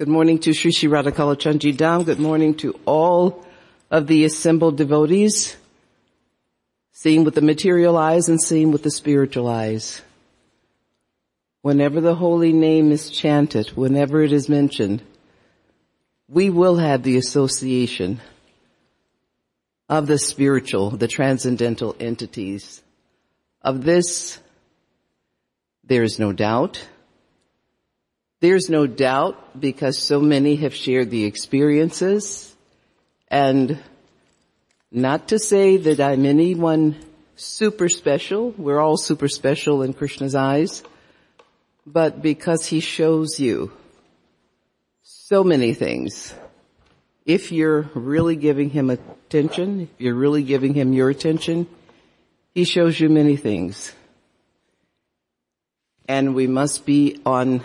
Good morning to Sri Sri Radha Kalachandji Dham. Good morning to all of the assembled devotees, seeing with the material eyes and seeing with the spiritual eyes. Whenever the holy name is chanted, whenever it is mentioned, we will have the association of the spiritual, the transcendental entities. Of this, there is no doubt. There's no doubt because so many have shared the experiences and not to say that I'm anyone super special. We're all super special in Krishna's eyes, but because he shows you so many things. If you're really giving him attention, if you're really giving him your attention, he shows you many things. And we must be on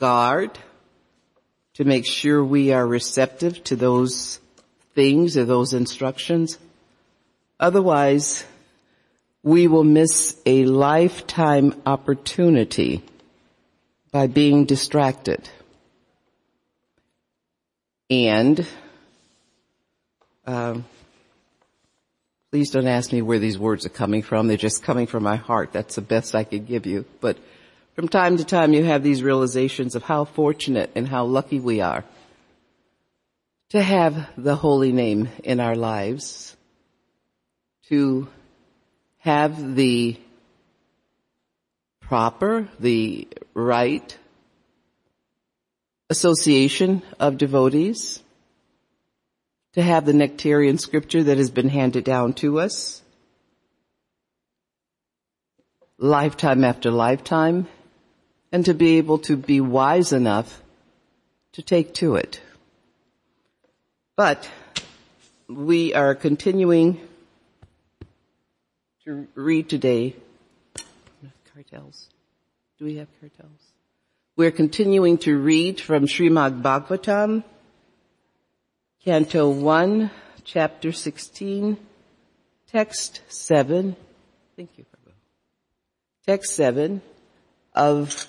guard to make sure we are receptive to those things or those instructions. Otherwise, we will miss a lifetime opportunity by being distracted. And, um, please don't ask me where these words are coming from. They're just coming from my heart. That's the best I could give you. But from time to time you have these realizations of how fortunate and how lucky we are to have the holy name in our lives, to have the proper, the right association of devotees, to have the nectarian scripture that has been handed down to us, lifetime after lifetime, and to be able to be wise enough to take to it. But we are continuing to read today kartals. Do we have kartals? We're continuing to read from Srimad Bhagavatam, Canto 1, Chapter 16, Text 7. Thank you, Prabhu. Text 7 of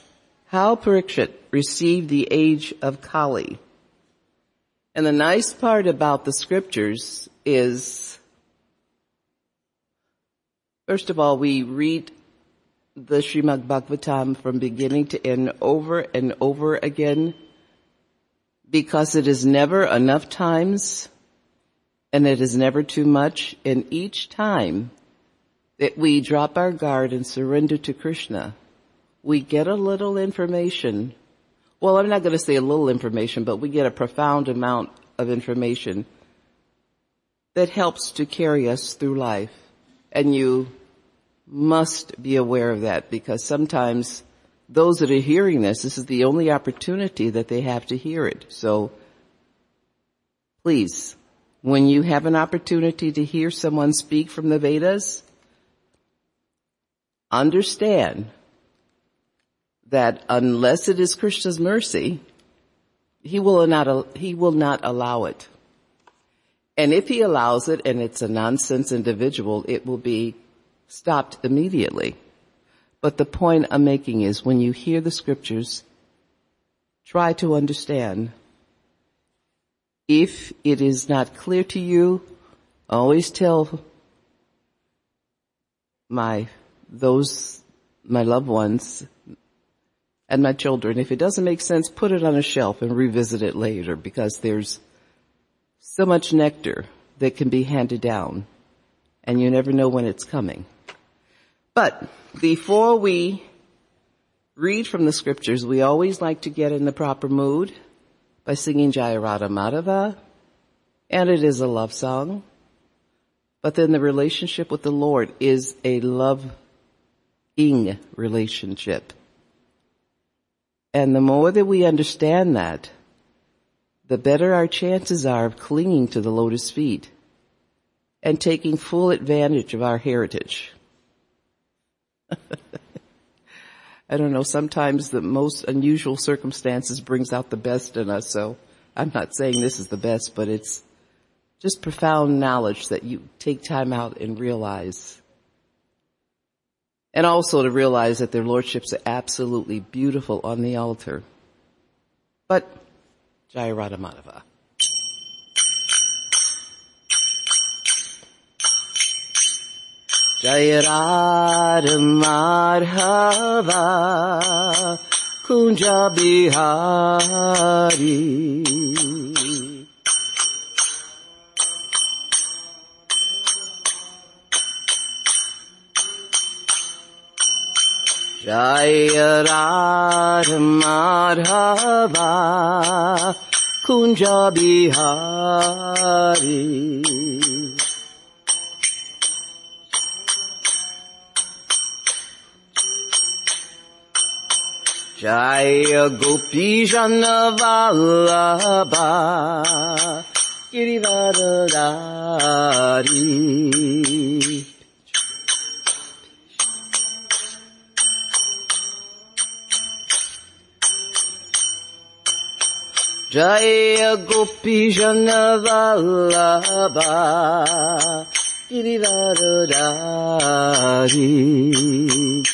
how Parikshit received the age of Kali. And the nice part about the scriptures is, first of all, we read the Srimad Bhagavatam from beginning to end over and over again because it is never enough times and it is never too much. And each time that we drop our guard and surrender to Krishna, we get a little information. Well, I'm not going to say a little information, but we get a profound amount of information that helps to carry us through life. And you must be aware of that because sometimes those that are hearing this, this is the only opportunity that they have to hear it. So please, when you have an opportunity to hear someone speak from the Vedas, understand that unless it is Krishna's mercy, he will not, he will not allow it. And if he allows it and it's a nonsense individual, it will be stopped immediately. But the point I'm making is when you hear the scriptures, try to understand. If it is not clear to you, always tell my, those, my loved ones and my children. If it doesn't make sense, put it on a shelf and revisit it later because there's so much nectar that can be handed down and you never know when it's coming. But before we read from the scriptures, we always like to get in the proper mood by singing Jaya Radha Madhava, and it is a love song. But then the relationship with the Lord is a loving relationship. And the more that we understand that, the better our chances are of clinging to the lotus feet and taking full advantage of our heritage. I don't know, sometimes the most unusual circumstances brings out the best in us, so I'm not saying this is the best, but it's just profound knowledge that you take time out and realize and also to realize that their lordships are absolutely beautiful on the altar. But Jai Radha Madhava. Jai Madhava Kunja Jaya Radha Madhava Kunja Bihari. Jaya Gopi Jana Vallabha Jaya Gopi Jana Vallabha Girivardhari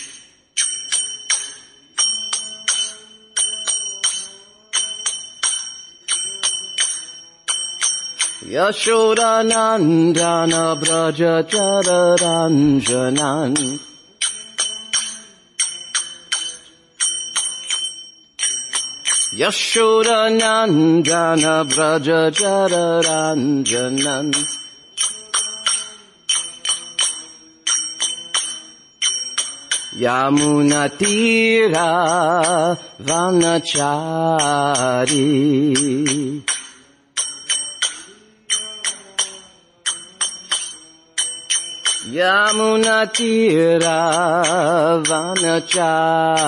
Yashodanandana Braja Chararanjanan Yashodanandana Chararanjanan Yamunatira Vanachari Yamunatira Vanachari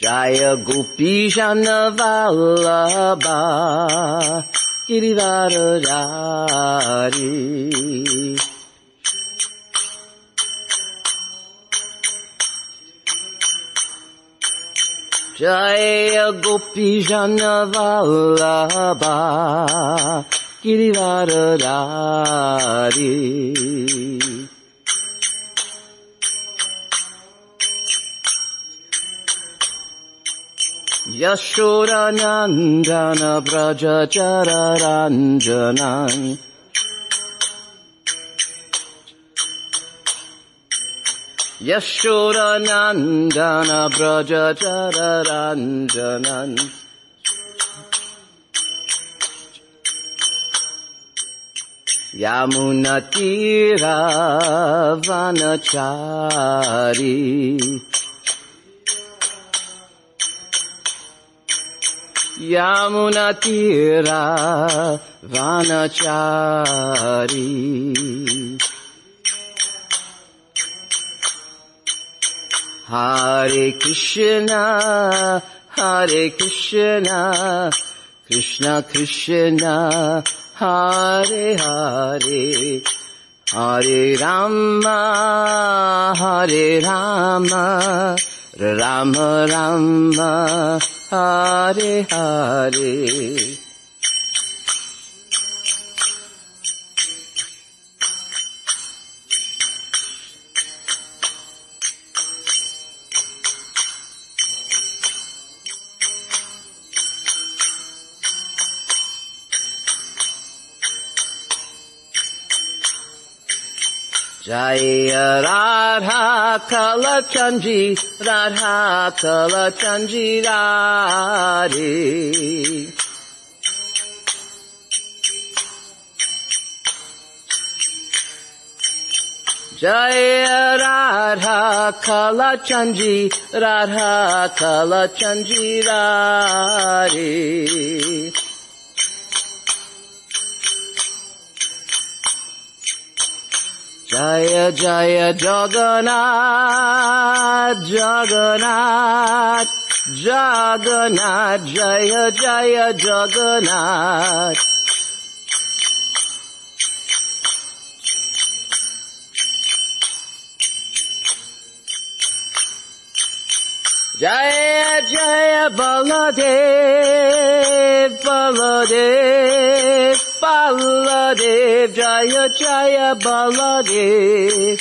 Jaya Gopi Jana Vallabha Girivardhari Jaya Gopi Jana Vallabha Girivardhari Yashodanandana Braja Chararanjanan Yashodanandana Braja Chararanjanan Yamunatira Vanachari. Hare Krishna Hare Krishna Krishna Krishna Hare Hare. Hare Rama Hare Rama Rama Rama Hare Hare Jaya Radha Kalachandji Radha Kalachandji Radhe. Jaya Radha Kalachandji Radha Kalachandji Radhe Jaya Jaya Jagannath, Jagannath, Jagannath, Jaya Jaya Jagannath. Jaya Jaya Baladev, Baladev, Baladev, Jaya Jaya Baladev.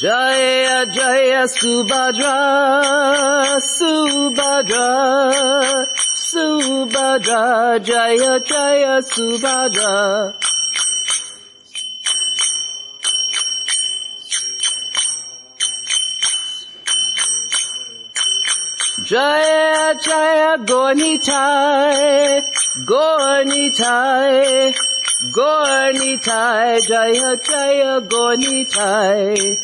Jaya Jaya Subhadra, Subhadra, Subhadra, Jaya Jaya Subhadra. Jaya Jaya Gornitai, Gornitai, Gornitai, Jaya Jaya Gornitai.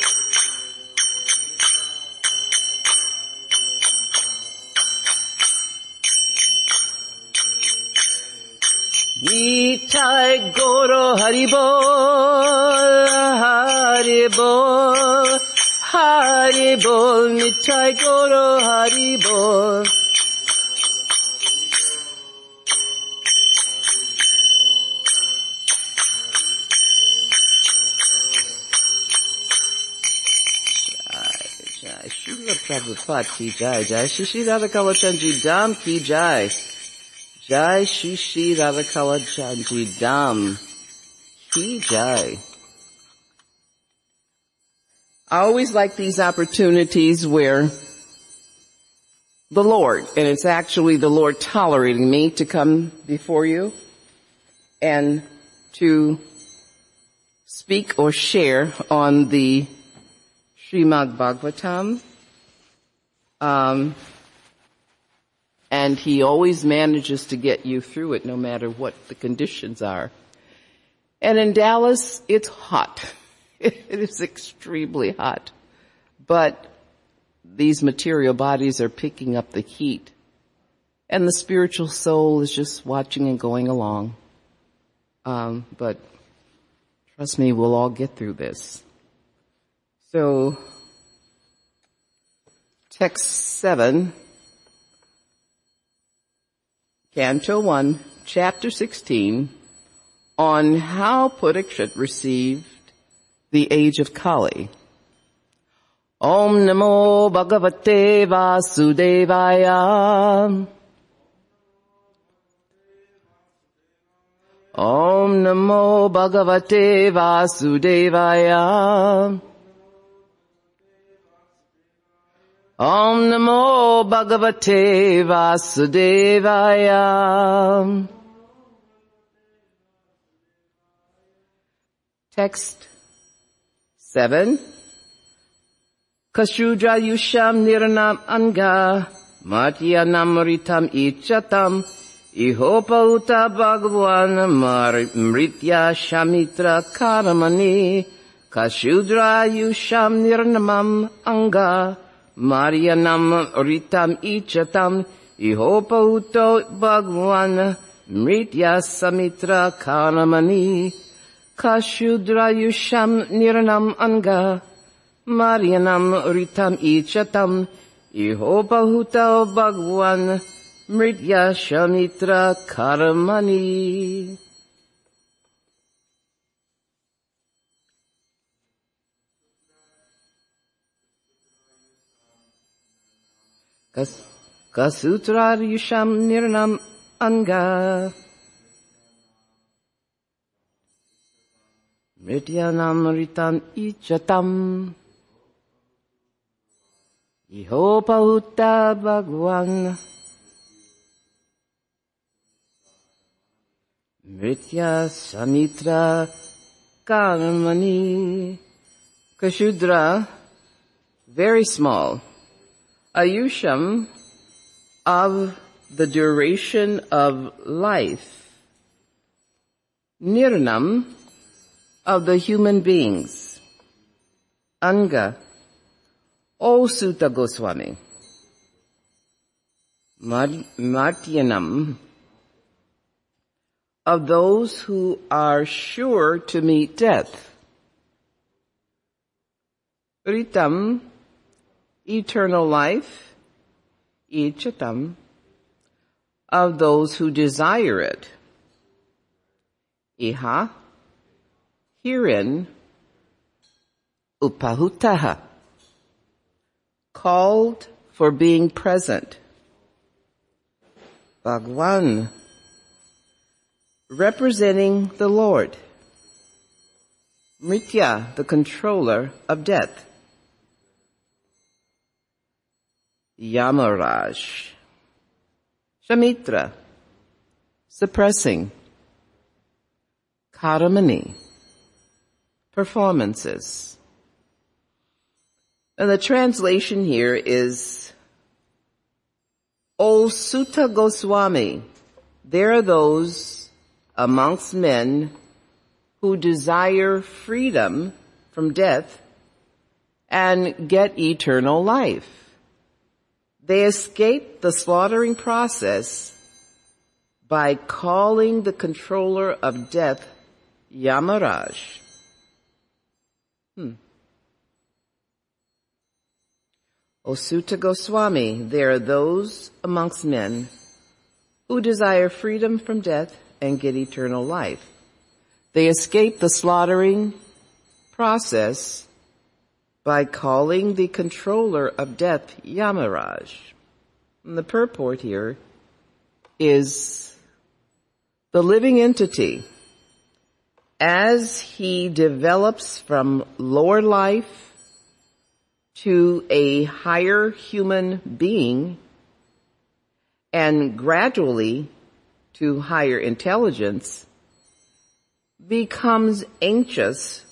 Nitai Goro Haribol, Haribol, Haribol, Nitai Goro Haribol. Jai, Jai, Srila Prabhupada ki Jai, Jai, Shishi Radha Kalachandji Dham ki Jai. Jai Shishi Radha Kalachandji Dham ki Jai. I always like these opportunities where the Lord, and it's actually the Lord tolerating me to come before you and to speak or share on the Srimad Bhagavatam. Um, and he always manages to get you through it no matter what the conditions are. And in Dallas, it's hot. It is extremely hot. But these material bodies are picking up the heat. And the spiritual soul is just watching and going along. Um, but trust me, we'll all get through this. So, text 7, Canto 1, Chapter 16, on how Parikshit received the age of Kali. Om Namo Bhagavate Vasudevaya. Om Namo Bhagavate Vasudevaya. Om Namo Bhagavate Vasudevaya. Text 7. Kashudra Yusham Niranam Anga Matya Namritam Ichatam Ihopa Uta Bhagavan Mritya Shamitra Karamani Kashudra Yusham Niranamam Anga Marianam Ritam Ichatam Ihopa Uto Bhagavan Mritya Samitra Karamani Kashudra Yusham Niranam Anga Marianam Ritam Ichatam Ihopahuta Bhagwan Mritya Shamitra Karamani Kas Kasutra Yusham Niranam Anga Mrityanamritam ichatam Ihopauta Bhagwan Mritya Samitra Karmani Kashudra, very small. Ayusham of the duration of life. Nirnam of the human beings. Anga, O Suta Goswami. Martyanam of those who are sure to meet death. Ritam, eternal life, ichatam, of those who desire it. Iha, herein, upahutaha, called for being present. Bhagwan, representing the Lord. Mritya, the controller of death. Yamaraj. Shamitra, suppressing. Karamani, performances. And the translation here is, O Suta Goswami, there are those amongst men who desire freedom from death and get eternal life. They escape the slaughtering process by calling the controller of death Yamaraj. Hmm. O Suta Goswami, there are those amongst men who desire freedom from death and get eternal life. They escape the slaughtering process by calling the controller of death Yamaraj. And the purport here is the living entity as he develops from lower life to a higher human being and gradually to higher intelligence becomes anxious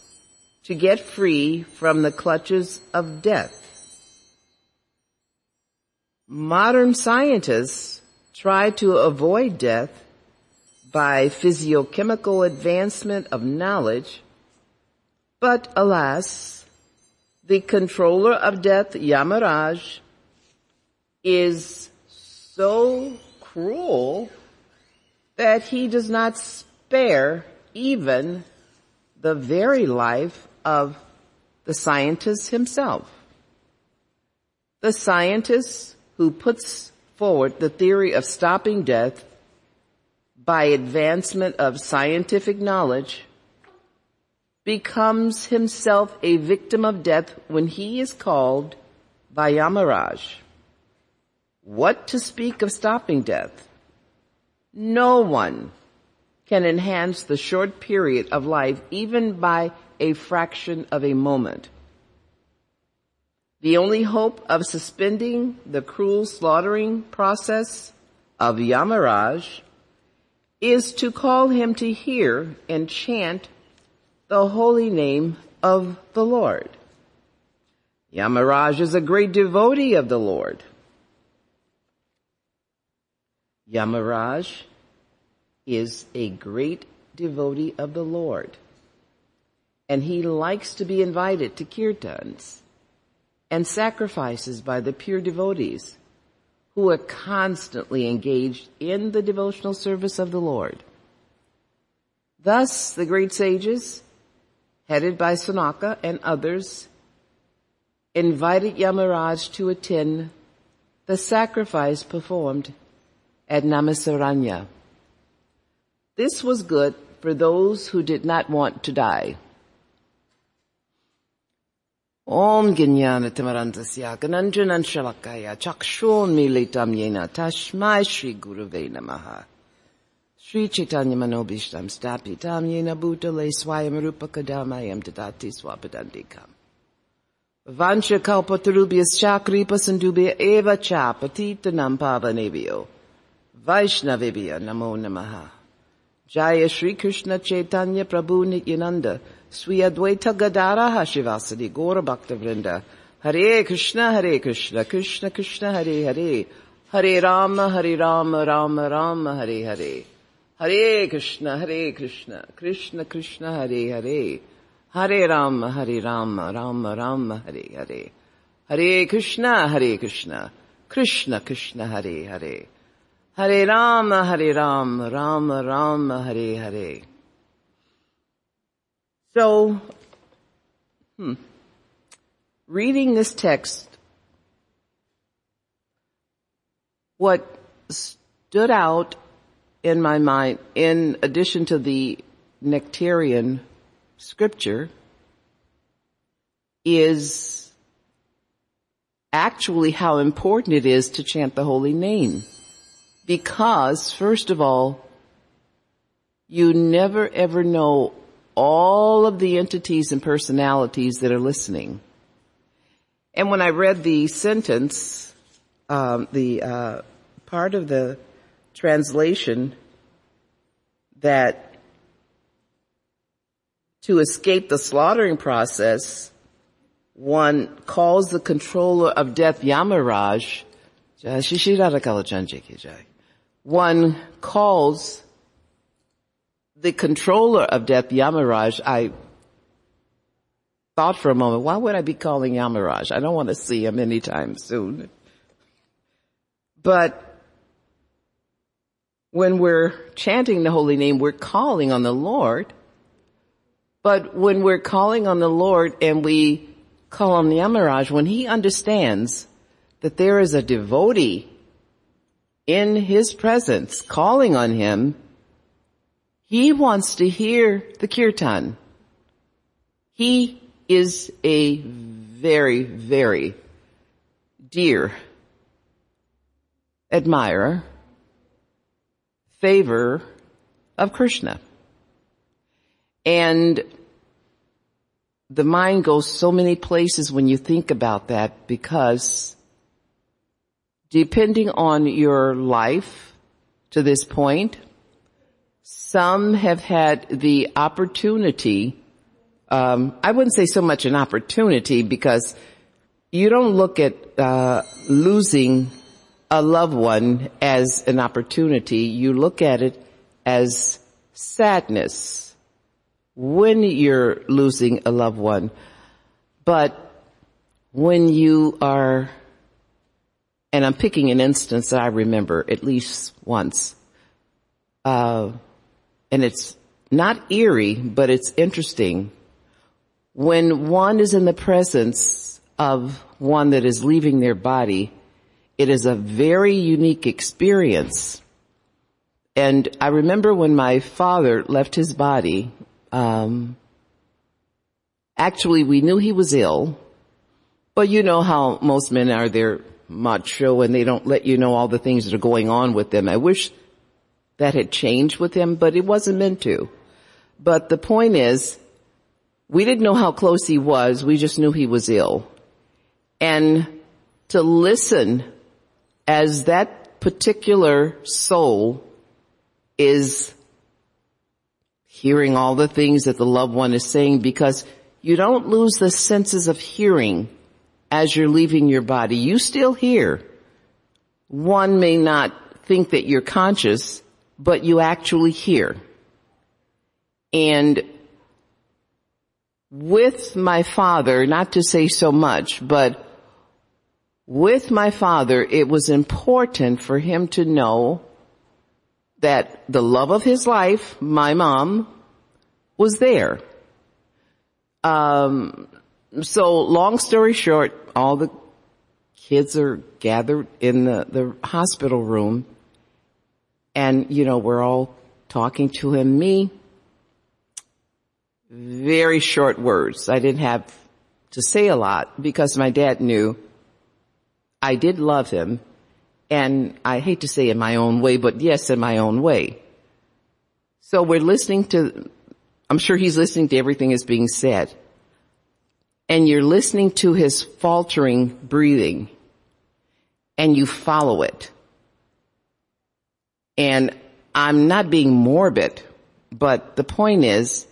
to get free from the clutches of death. Modern scientists try to avoid death by physiochemical advancement of knowledge, but alas, the controller of death, Yamaraj, is so cruel that he does not spare even the very life of the scientist himself. The scientist who puts forward the theory of stopping death by advancement of scientific knowledge becomes himself a victim of death when he is called by Yamaraj. What to speak of stopping death? No one can enhance the short period of life even by a fraction of a moment. The only hope of suspending the cruel slaughtering process of Yamaraj is to call him to hear and chant the holy name of the Lord. Yamaraj is a great devotee of the Lord. Yamaraj is a great devotee of the Lord. And he likes to be invited to kirtans and sacrifices by the pure devotees who are constantly engaged in the devotional service of the Lord. Thus, the great sages, headed by Sanaka and others, invited Yamaraj to attend the sacrifice performed at Naimisharanya. This was good for those who did not want to die. Om Gnanatimarandasya Gananjanan Shalakaya Chakshon Militam Yena Tashmai Shri Gurave Namaha. Sri Chaitanya Manobishtam Stapitam Yena Bhutale Swayam Rupa Kadamayam Tadati Swapadandikam. Vancha Kalpatarubhyas Chakripa Sandubhya Eva Chapatitanam Pavanebhyo Vaishnavibhya Namo Namaha. Jaya Shri Krishna Chaitanya Prabhu Nityananda Sri Advaita Gadara Hashivasadi Gora Bhaktavrinda. Hare Krishna Hare Krishna Krishna Krishna Hare Hare Hare Rama Hare Rama Rama Rama Hare Hare Hare Krishna Hare Krishna Krishna Krishna Hare Hare Hare Rama Hare Rama Rama Rama Hare Hare Hare Krishna Hare Krishna Krishna Krishna Hare Hare. Hare Rama Hare Rama Rama Rama Hare Hare. So, hmm, reading this text, what stood out in my mind, in addition to the nectarian scripture, is actually how important it is to chant the holy name. Because, first of all, you never ever know all of the entities and personalities that are listening. And when I read the sentence, um, the uh, part of the translation that to escape the slaughtering process, one calls the controller of death Yamaraj, one calls the controller of death Yamaraj, I thought for a moment, why would I be calling Yamaraj? I don't want to see him anytime soon. But when we're chanting the holy name, we're calling on the Lord. But when we're calling on the Lord and we call on the Yamaraj, when he understands that there is a devotee in his presence calling on him, he wants to hear the kirtan. He is a very, very dear admirer favor of Krishna. And the mind goes so many places when you think about that because depending on your life to this point, some have had the opportunity, um, I wouldn't say so much an opportunity because you don't look at uh, losing a loved one as an opportunity. You look at it as sadness when you're losing a loved one. But when you are, and I'm picking an instance that I remember at least once, uh, and it's not eerie, but it's interesting. When one is in the presence of one that is leaving their body, it is a very unique experience. And I remember when my father left his body, um, actually we knew he was ill, but you know how most men are, they're macho and they don't let you know all the things that are going on with them. I wish that had changed with him, but it wasn't meant to. But the point is, we didn't know how close he was, we just knew he was ill. And to listen as that particular soul is hearing all the things that the loved one is saying because you don't lose the senses of hearing as you're leaving your body. You still hear. One may not think that you're conscious, but you actually hear. And with my father, not to say so much, but with my father, it was important for him to know that the love of his life, my mom, was there. Um, so long story short, all the kids are gathered in the, the hospital room and, you know, we're all talking to him. Me, very short words. I didn't have to say a lot because my dad knew I did love him and I hate to say in my own way, but yes, in my own way. So we're listening to, I'm sure he's listening to everything that's being said. And you're listening to his faltering breathing and you follow it. And I'm not being morbid, but the point is,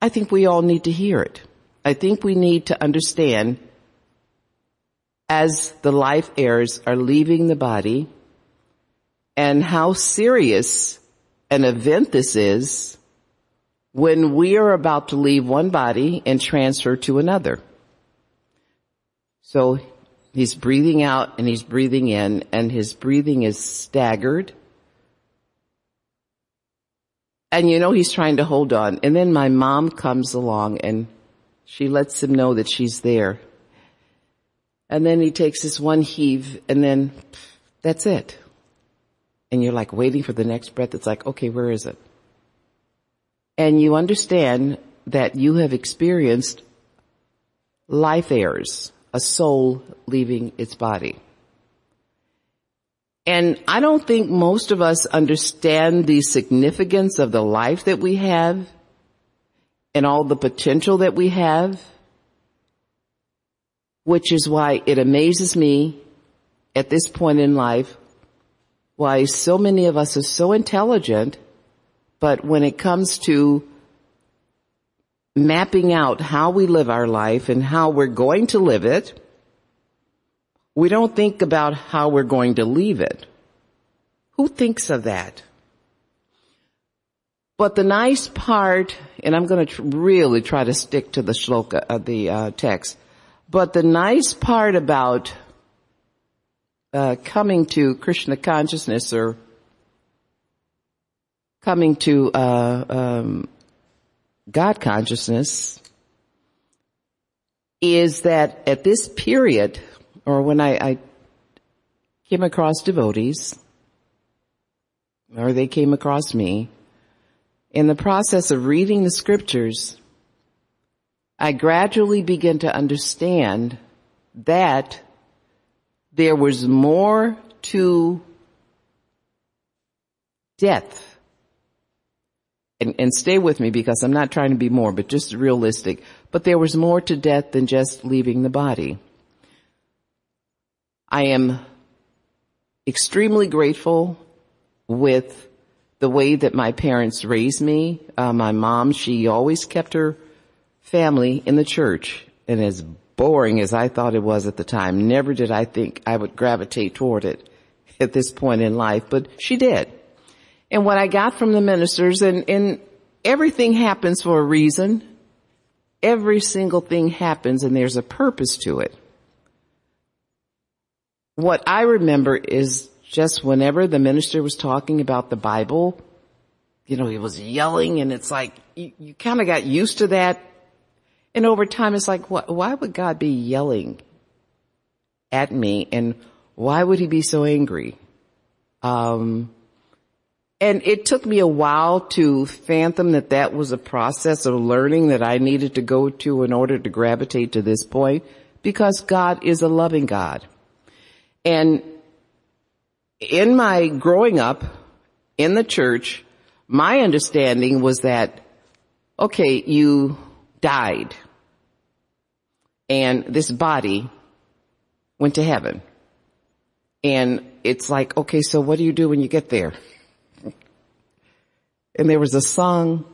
I think we all need to hear it. I think we need to understand as the life airs are leaving the body and how serious an event this is when we are about to leave one body and transfer to another. So He's breathing out and he's breathing in and his breathing is staggered. And you know he's trying to hold on. And then my mom comes along and she lets him know that she's there. And then he takes this one heave and then that's it. And you're like waiting for the next breath. It's like, okay, where is it? And you understand that you have experienced life errors, a soul leaving its body. And I don't think most of us understand the significance of the life that we have and all the potential that we have, which is why it amazes me at this point in life why so many of us are so intelligent, but when it comes to mapping out how we live our life and how we're going to live it, we don't think about how we're going to leave it. Who thinks of that? But the nice part, and I'm going to tr- really try to stick to the shloka, uh, the uh, text, but the nice part about uh, coming to Krishna consciousness or coming to uh, um, God consciousness is that at this period or when I, I came across devotees, or they came across me, in the process of reading the scriptures, I gradually began to understand that there was more to death. And, and, stay with me because I'm not trying to be more, but just realistic. But there was more to death than just leaving the body. I am extremely grateful with the way that my parents raised me. Uh, my mom, she always kept her family in the church and as boring as I thought it was at the time, never did I think I would gravitate toward it at this point in life, but she did. And what I got from the ministers and, and everything happens for a reason. Every single thing happens and there's a purpose to it what I remember is just whenever the minister was talking about the Bible, you know, he was yelling and it's like, you, you kind of got used to that. And over time it's like, why would God be yelling at me and why would he be so angry? Um, and it took me a while to fathom that that was a process of learning that I needed to go to in order to gravitate to this point because God is a loving God. And in my growing up in the church, my understanding was that, okay, you died and this body went to heaven. And it's like, okay, so what do you do when you get there? And there was a song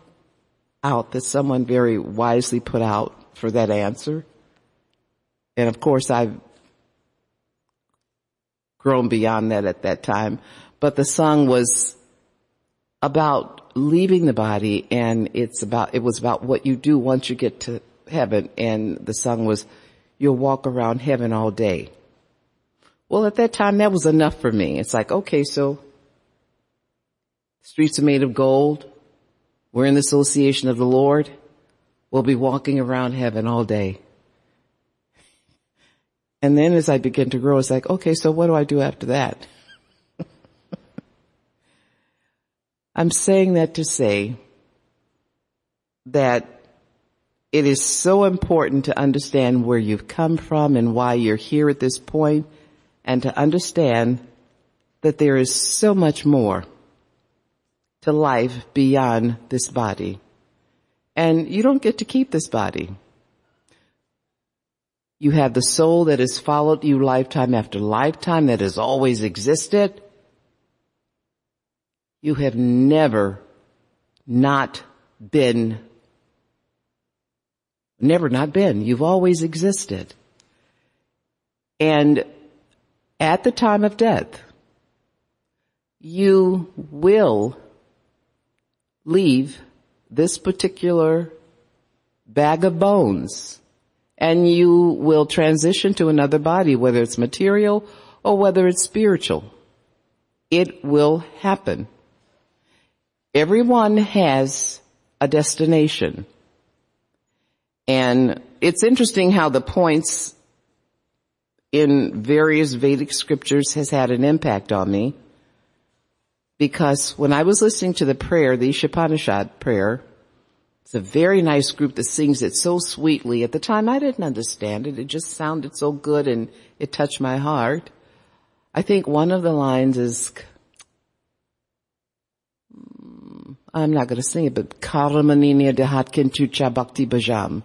out that someone very wisely put out for that answer. And of course I've grown beyond that at that time. But the song was about leaving the body and it's about, it was about what you do once you get to heaven. And the song was, you'll walk around heaven all day. Well, at that time, that was enough for me. It's like, okay, so streets are made of gold. We're in the association of the Lord. We'll be walking around heaven all day. And then as I begin to grow, it's like, okay, so what do I do after that? I'm saying that to say that it is so important to understand where you've come from and why you're here at this point and to understand that there is so much more to life beyond this body. And you don't get to keep this body. You have the soul that has followed you lifetime after lifetime that has always existed. You have never not been, never not been. You've always existed. And at the time of death, you will leave this particular bag of bones and you will transition to another body, whether it's material or whether it's spiritual. It will happen. Everyone has a destination. And it's interesting how the points in various Vedic scriptures has had an impact on me. Because when I was listening to the prayer, the Ishopanishad prayer, it's a very nice group that sings it so sweetly. At the time I didn't understand it. It just sounded so good and it touched my heart. I think one of the lines is, hmm, I'm not going to sing it, but Karamaniniya Dehat Kintucha Bhakti Bhajam.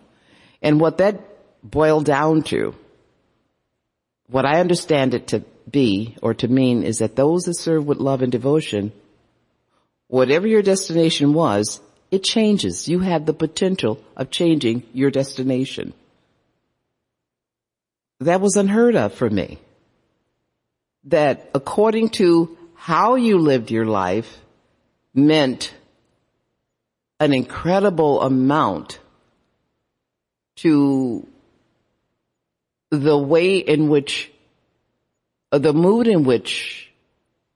And what that boiled down to, what I understand it to be or to mean is that those that serve with love and devotion, whatever your destination was, it changes. You have the potential of changing your destination. That was unheard of for me. That according to how you lived your life meant an incredible amount to the way in which, Uh, the mood in which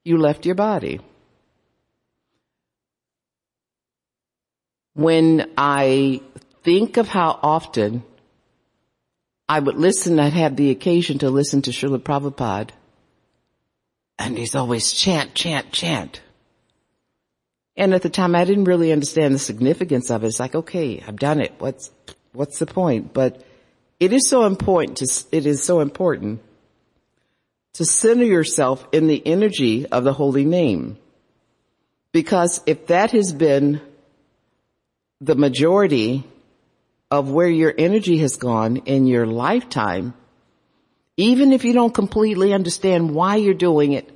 you left your body. when I think of how often I would listen, I'd have the occasion to listen to Srila Prabhupada, and he's always chant, chant, chant. And at the time I didn't really understand the significance of it. It's like, okay, I've done it. What's, what's the point? But it is so important to, it is so important to center yourself in the energy of the holy name. Because if that has been the majority of where your energy has gone in your lifetime, even if you don't completely understand why you're doing it,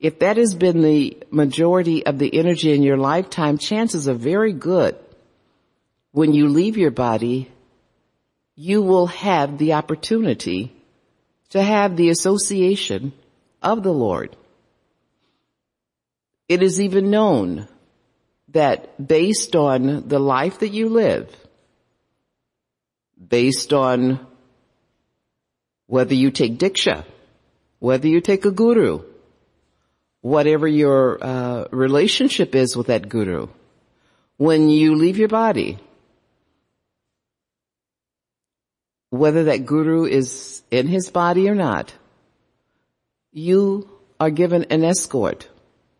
if that has been the majority of the energy in your lifetime, chances are very good when you leave your body, you will have the opportunity to have the association of the Lord. It is even known that based on the life that you live, based on whether you take diksha, whether you take a guru, whatever your uh, relationship is with that guru, when you leave your body, whether that guru is in his body or not, you are given an escort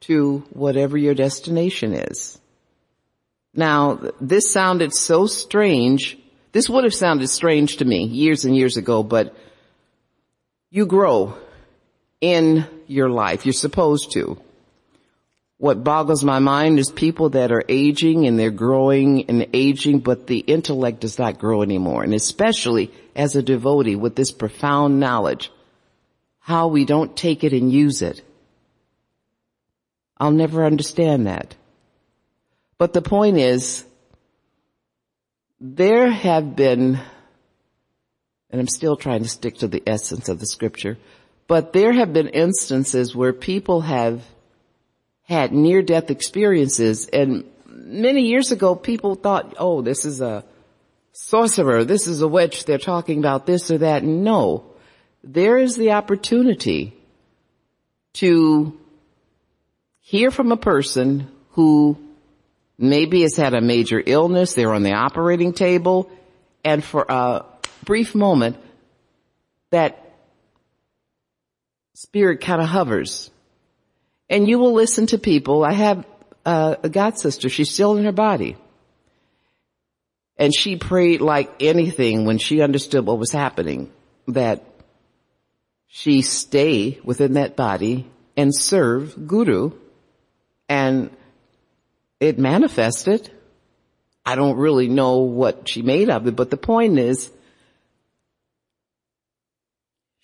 to whatever your destination is. Now, this sounded so strange. This would have sounded strange to me years and years ago, but you grow in your life. You're supposed to. What boggles my mind is people that are aging and they're growing and aging, but the intellect does not grow anymore. And especially as a devotee with this profound knowledge, how we don't take it and use it. I'll never understand that. But the point is, there have been, and I'm still trying to stick to the essence of the scripture, but there have been instances where people have had near death experiences and many years ago people thought, oh, this is a sorcerer, this is a witch, they're talking about this or that. No. There is the opportunity to hear from a person who maybe has had a major illness, they're on the operating table, and for a brief moment, that spirit kind of hovers. And you will listen to people. I have uh, a god sister, she's still in her body. And she prayed like anything when she understood what was happening, that she stay within that body and serve Guru and it manifested. I don't really know what she made of it, but the point is,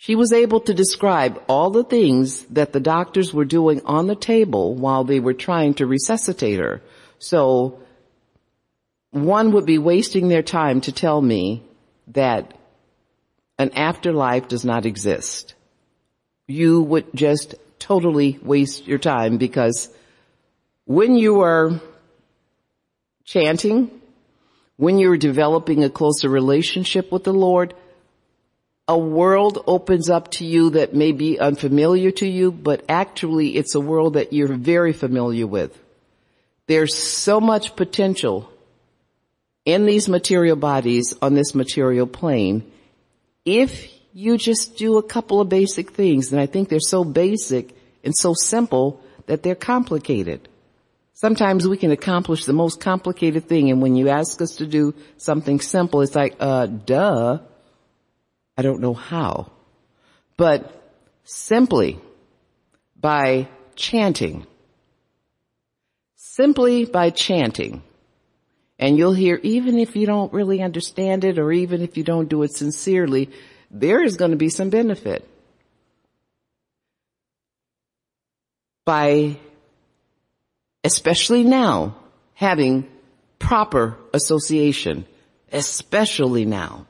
she was able to describe all the things that the doctors were doing on the table while they were trying to resuscitate her. So one would be wasting their time to tell me that an afterlife does not exist. You would just totally waste your time because when you are chanting, when you're developing a closer relationship with the Lord, a world opens up to you that may be unfamiliar to you, but actually it's a world that you're very familiar with. There's so much potential in these material bodies on this material plane if you just do a couple of basic things. And I think they're so basic and so simple that they're complicated. Sometimes we can accomplish the most complicated thing and when you ask us to do something simple, it's like, uh, duh. I don't know how. But simply by chanting, simply by chanting, and you'll hear even if you don't really understand it or even if you don't do it sincerely, there is going to be some benefit. By, especially now, having proper association, especially now.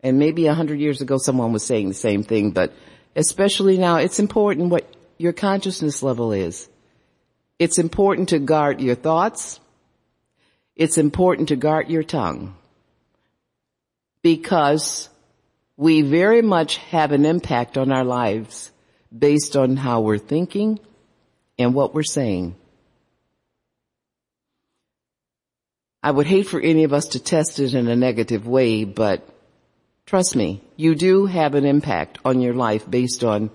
And maybe a hundred years ago someone was saying the same thing, but especially now, it's important what your consciousness level is. It's important to guard your thoughts. It's important to guard your tongue. Because we very much have an impact on our lives based on how we're thinking and what we're saying. I would hate for any of us to test it in a negative way, but Trust me, you do have an impact on your life based on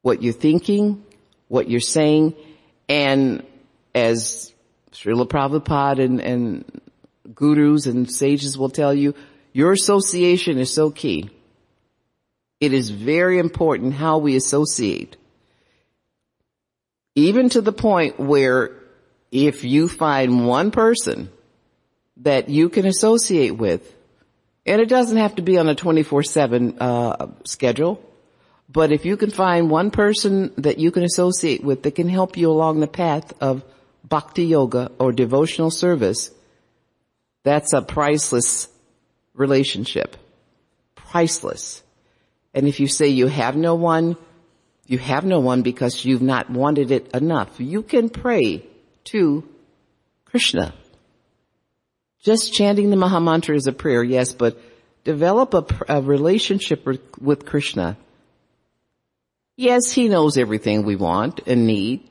what you're thinking, what you're saying, and as Srila Prabhupada and, and gurus and sages will tell you, your association is so key. It is very important how we associate. Even to the point where if you find one person that you can associate with, and it doesn't have to be on a 24-7 uh, schedule. But if you can find one person that you can associate with that can help you along the path of bhakti yoga or devotional service, that's a priceless relationship. Priceless. And if you say you have no one, you have no one because you've not wanted it enough. You can pray to Krishna. Just chanting the Maha Mantra is a prayer, yes, but develop a, a relationship with Krishna. Yes, he knows everything we want and need.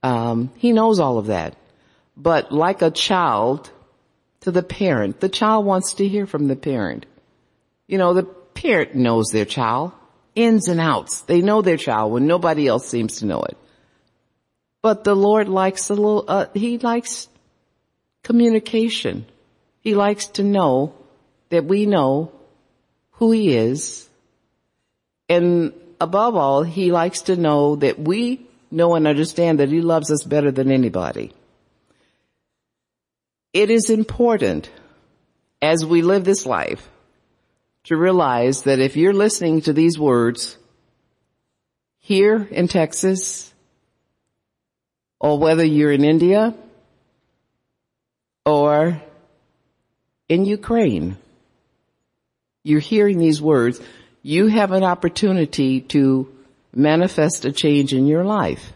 Um, he knows all of that. But like a child to the parent, the child wants to hear from the parent. You know, the parent knows their child, ins and outs. They know their child when nobody else seems to know it. But the Lord likes a little, uh, he likes communication. He likes to know that we know who he is. And above all, he likes to know that we know and understand that he loves us better than anybody. It is important as we live this life to realize that if you're listening to these words here in Texas or whether you're in India or in Ukraine. You're hearing these words. You have an opportunity to manifest a change in your life.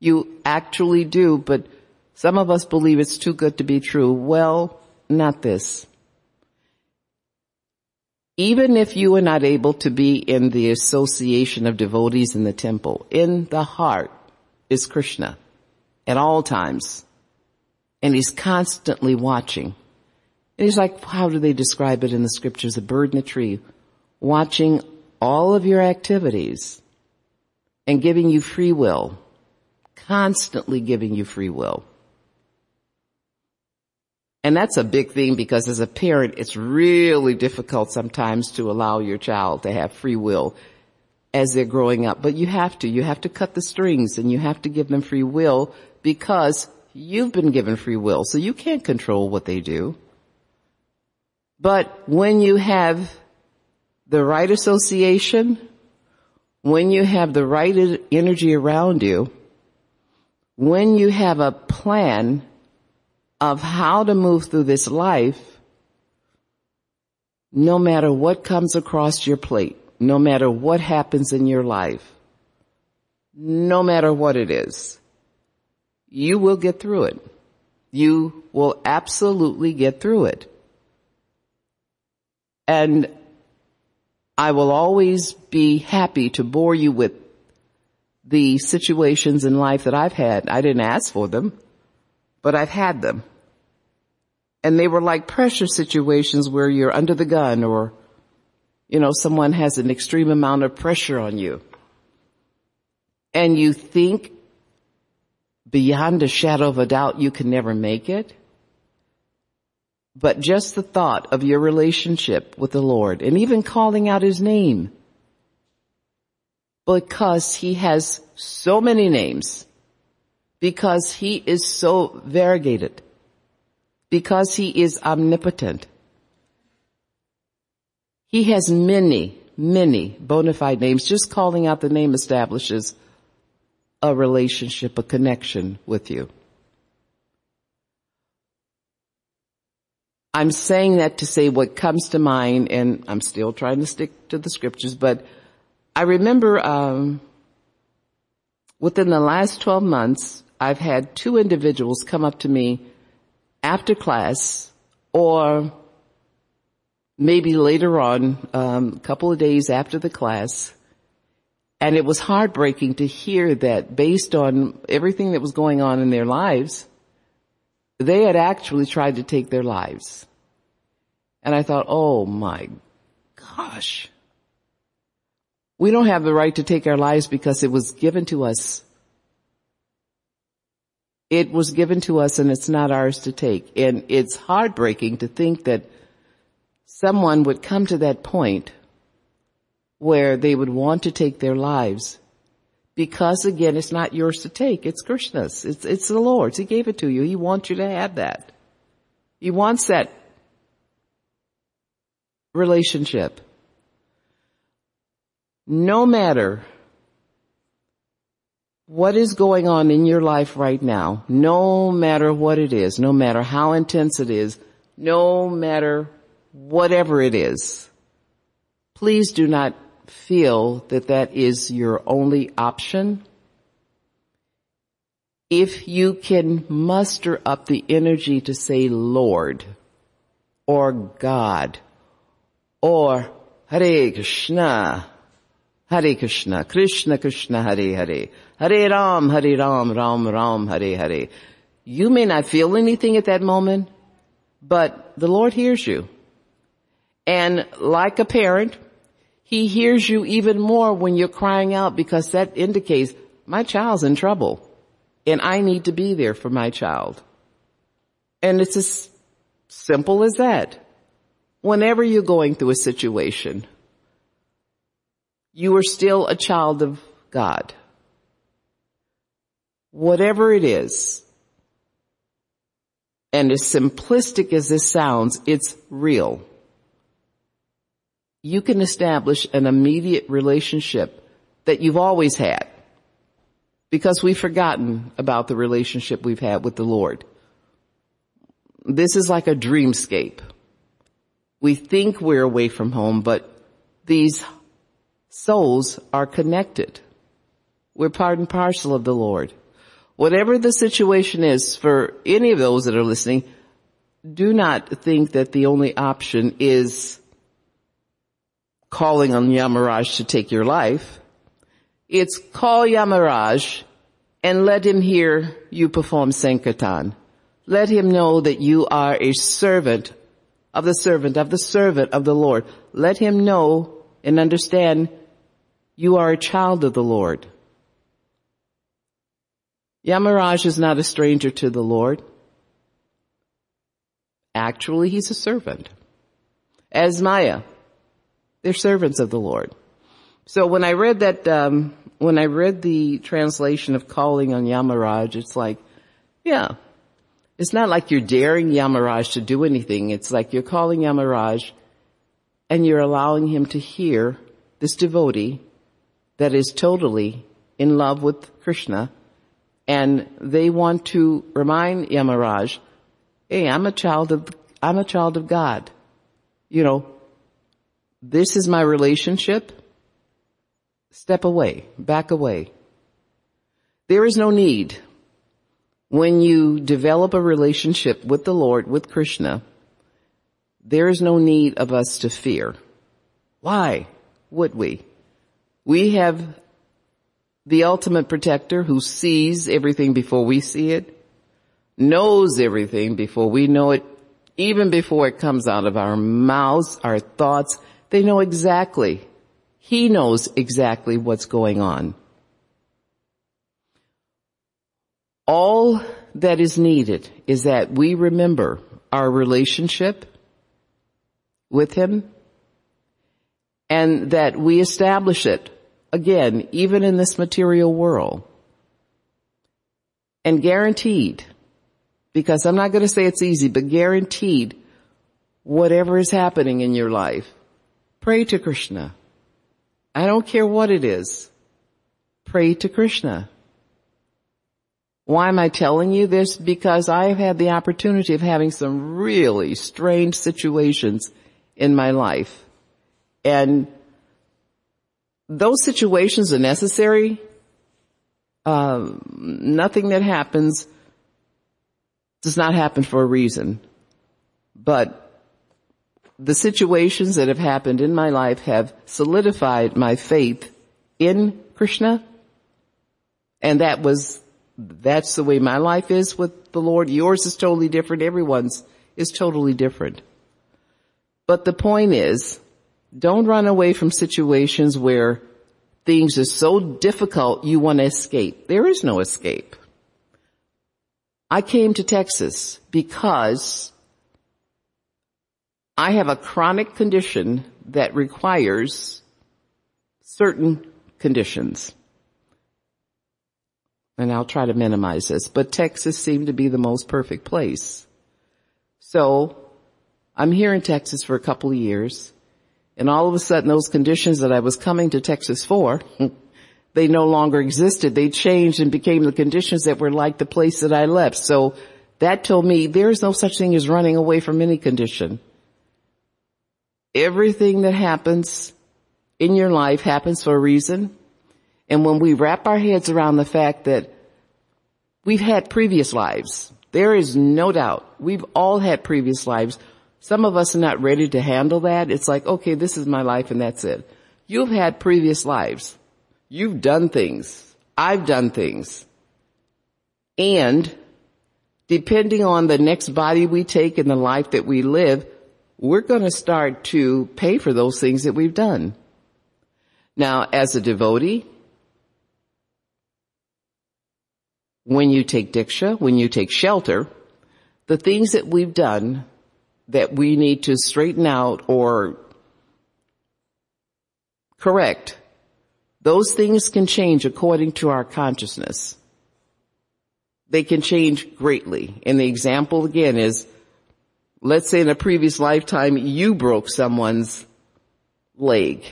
You actually do, but some of us believe it's too good to be true. Well, not this. Even if you are not able to be in the association of devotees in the temple, in the heart is Krishna at all times. And he's constantly watching. And he's like, how do they describe it in the scriptures? A bird in a tree, watching all of your activities and giving you free will, constantly giving you free will. And that's a big thing because as a parent, it's really difficult sometimes to allow your child to have free will as they're growing up. But you have to. You have to cut the strings and you have to give them free will because You've been given free will, so you can't control what they do. But when you have the right association, when you have the right energy around you, when you have a plan of how to move through this life, no matter what comes across your plate, no matter what happens in your life, no matter what it is, you will get through it. You will absolutely get through it. And I will always be happy to bore you with the situations in life that I've had. I didn't ask for them, but I've had them. And they were like pressure situations where you're under the gun or, you know, someone has an extreme amount of pressure on you. And you think beyond a shadow of a doubt you can never make it. But just the thought of your relationship with the Lord and even calling out his name because he has so many names, because he is so variegated, because he is omnipotent. He has many, many bona fide names. Just calling out the name establishes a relationship, a connection with you. I'm saying that to say what comes to mind and I'm still trying to stick to the scriptures, but I remember, um, within the last 12 months, I've had two individuals come up to me after class or maybe later on, um, a couple of days after the class. And it was heartbreaking to hear that based on everything that was going on in their lives, they had actually tried to take their lives. And I thought, oh my gosh. We don't have the right to take our lives because it was given to us. It was given to us and it's not ours to take. And it's heartbreaking to think that someone would come to that point where they would want to take their lives because again, it's not yours to take. It's Krishna's. It's, it's the Lord's. He gave it to you. He wants you to have that. He wants that relationship. No matter what is going on in your life right now, no matter what it is, no matter how intense it is, no matter whatever it is, please do not feel that that is your only option. If you can muster up the energy to say Lord or God or Hare Krishna, Hare Krishna, Krishna Krishna, Hare Hare, Hare Ram, Hare Ram, Ram Ram, Hare Hare. You may not feel anything at that moment, but the Lord hears you. And like a parent, He hears you even more when you're crying out because that indicates my child's in trouble and I need to be there for my child. And it's as simple as that. Whenever you're going through a situation, you are still a child of God. Whatever it is, and as simplistic as this sounds, it's real. You can establish an immediate relationship that you've always had because we've forgotten about the relationship we've had with the Lord. This is like a dreamscape. We think we're away from home, but these souls are connected. We're part and parcel of the Lord. Whatever the situation is for any of those that are listening, do not think that the only option is calling on Yamaraj to take your life. It's call Yamaraj and let him hear you perform Sankirtan. Let him know that you are a servant of the servant, of the servant of the Lord. Let him know and understand you are a child of the Lord. Yamaraj is not a stranger to the Lord. Actually, he's a servant. As Maya, they're servants of the Lord. So when I read that, um, when I read the translation of calling on Yamaraj, it's like, yeah, it's not like you're daring Yamaraj to do anything. It's like you're calling Yamaraj and you're allowing him to hear this devotee that is totally in love with Krishna and they want to remind Yamaraj, hey, I'm a child of, I'm a child of God. You know, this is my relationship. Step away, back away. There is no need when you develop a relationship with the Lord, with Krishna, there is no need of us to fear. Why? would we? We have the ultimate protector who sees everything before we see it, knows everything before we know it, even before it comes out of our mouths, our thoughts. They know exactly. He knows exactly what's going on. All that is needed is that we remember our relationship with Him and that we establish it again, even in this material world. And guaranteed, because I'm not going to say it's easy, but guaranteed, whatever is happening in your life, pray to Krishna. I don't care what it is. Pray to Krishna. Why am I telling you this? Because I've had the opportunity of having some really strange situations in my life. And those situations are necessary. Um, nothing that happens does not happen for a reason. But the situations that have happened in my life have solidified my faith in Krishna. And that was that's the way my life is with the Lord. Yours is totally different. Everyone's is totally different. But the point is, don't run away from situations where things are so difficult you want to escape. There is no escape. I came to Texas because I have a chronic condition that requires certain conditions and I'll try to minimize this, but Texas seemed to be the most perfect place. So I'm here in Texas for a couple of years and all of a sudden those conditions that I was coming to Texas for, they no longer existed. They changed and became the conditions that were like the place that I left. So that told me there is no such thing as running away from any condition. Everything that happens in your life happens for a reason. And when we wrap our heads around the fact that we've had previous lives, there is no doubt we've all had previous lives. Some of us are not ready to handle that. It's like, okay, this is my life and that's it. You've had previous lives. You've done things. I've done things. And depending on the next body we take and the life that we live, we're going to start to pay for those things that we've done. Now, as a devotee, when you take Diksha, when you take shelter, the things that we've done that we need to straighten out or correct, those things can change according to our consciousness. They can change greatly. And the example again is, let's say in a previous lifetime you broke someone's leg.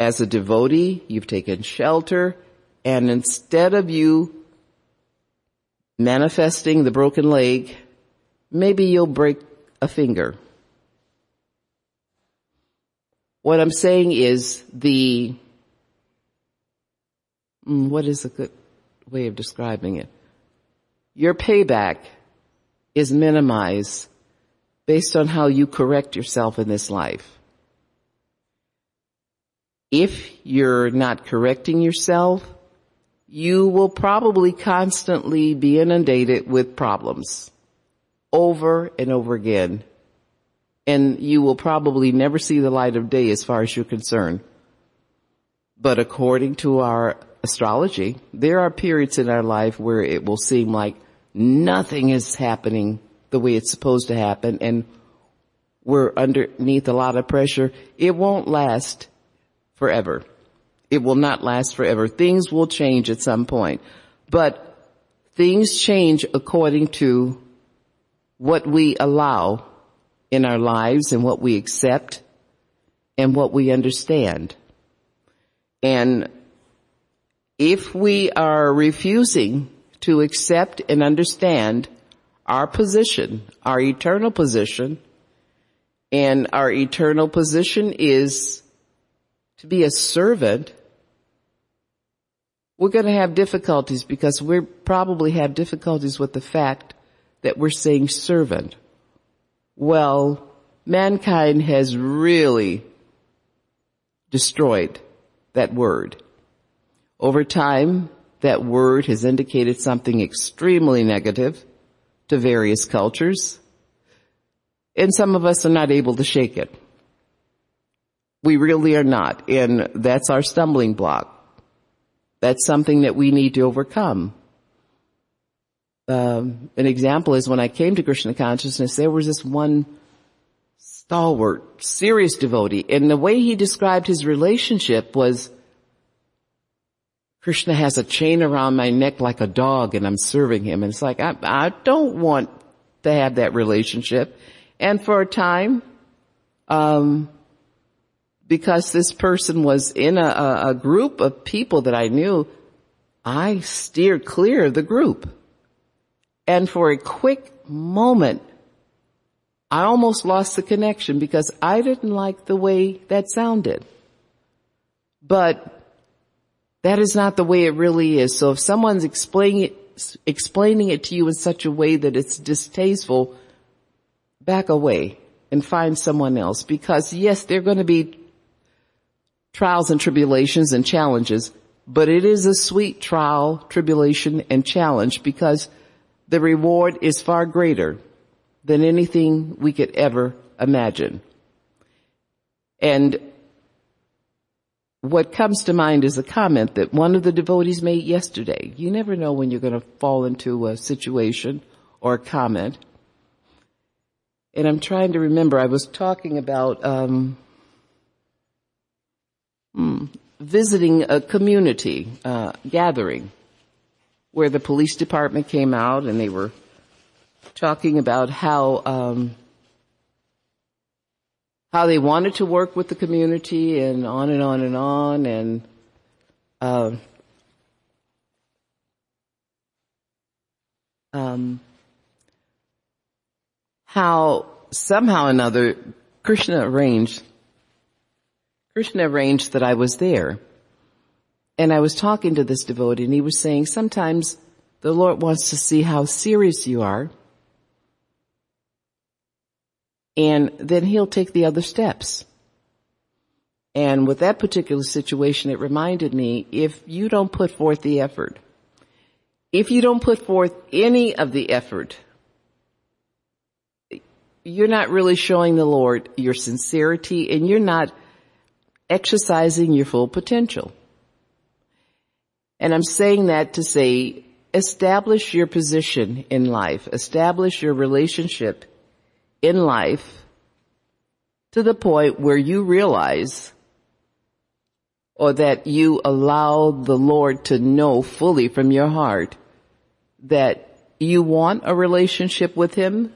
As a devotee, you've taken shelter, and instead of you manifesting the broken leg, maybe you'll break a finger. What I'm saying is the, mm, what is a good way of describing it? Your payback is minimized based on how you correct yourself in this life. If you're not correcting yourself, you will probably constantly be inundated with problems over and over again. And you will probably never see the light of day as far as you're concerned. But according to our astrology, there are periods in our life where it will seem like nothing is happening the way it's supposed to happen and we're underneath a lot of pressure. It won't last forever. It will not last forever. Things will change at some point. But things change according to what we allow in our lives and what we accept and what we understand. And if we are refusing to accept and understand our position, our eternal position, and our eternal position is to be a servant we're going to have difficulties because we probably have difficulties with the fact that we're saying servant. Well, mankind has really destroyed that word. Over time, that word has indicated something extremely negative to various cultures, and some of us are not able to shake it. We really are not, and that's our stumbling block. That's something that we need to overcome. Um, an example is when I came to Krishna consciousness, there was this one stalwart, serious devotee, and the way he described his relationship was Krishna has a chain around my neck like a dog and I'm serving him. And it's like, I, I don't want to have that relationship. And for a time, um, because this person was in a, a group of people that I knew, I steered clear of the group. And for a quick moment, I almost lost the connection because I didn't like the way that sounded. But that is not the way it really is. So if someone's explaining it, explaining it to you in such a way that it's distasteful, back away and find someone else because yes, there are going to be trials and tribulations and challenges, but it is a sweet trial, tribulation and challenge because the reward is far greater than anything we could ever imagine. And what comes to mind is a comment that one of the devotees made yesterday. You never know when you're going to fall into a situation or a comment. And I'm trying to remember, I was talking about um, hmm, visiting a community uh, gathering where the police department came out and they were talking about how um, how they wanted to work with the community and on and on and on and uh, um, how somehow or another Krishna arranged Krishna arranged that I was there. And I was talking to this devotee and he was saying sometimes the Lord wants to see how serious you are and then he'll take the other steps. And with that particular situation, it reminded me, if you don't put forth the effort, if you don't put forth any of the effort, you're not really showing the Lord your sincerity and you're not exercising your full potential. And I'm saying that to say, establish your position in life, establish your relationship in life to the point where you realize or that you allow the Lord to know fully from your heart that you want a relationship with Him,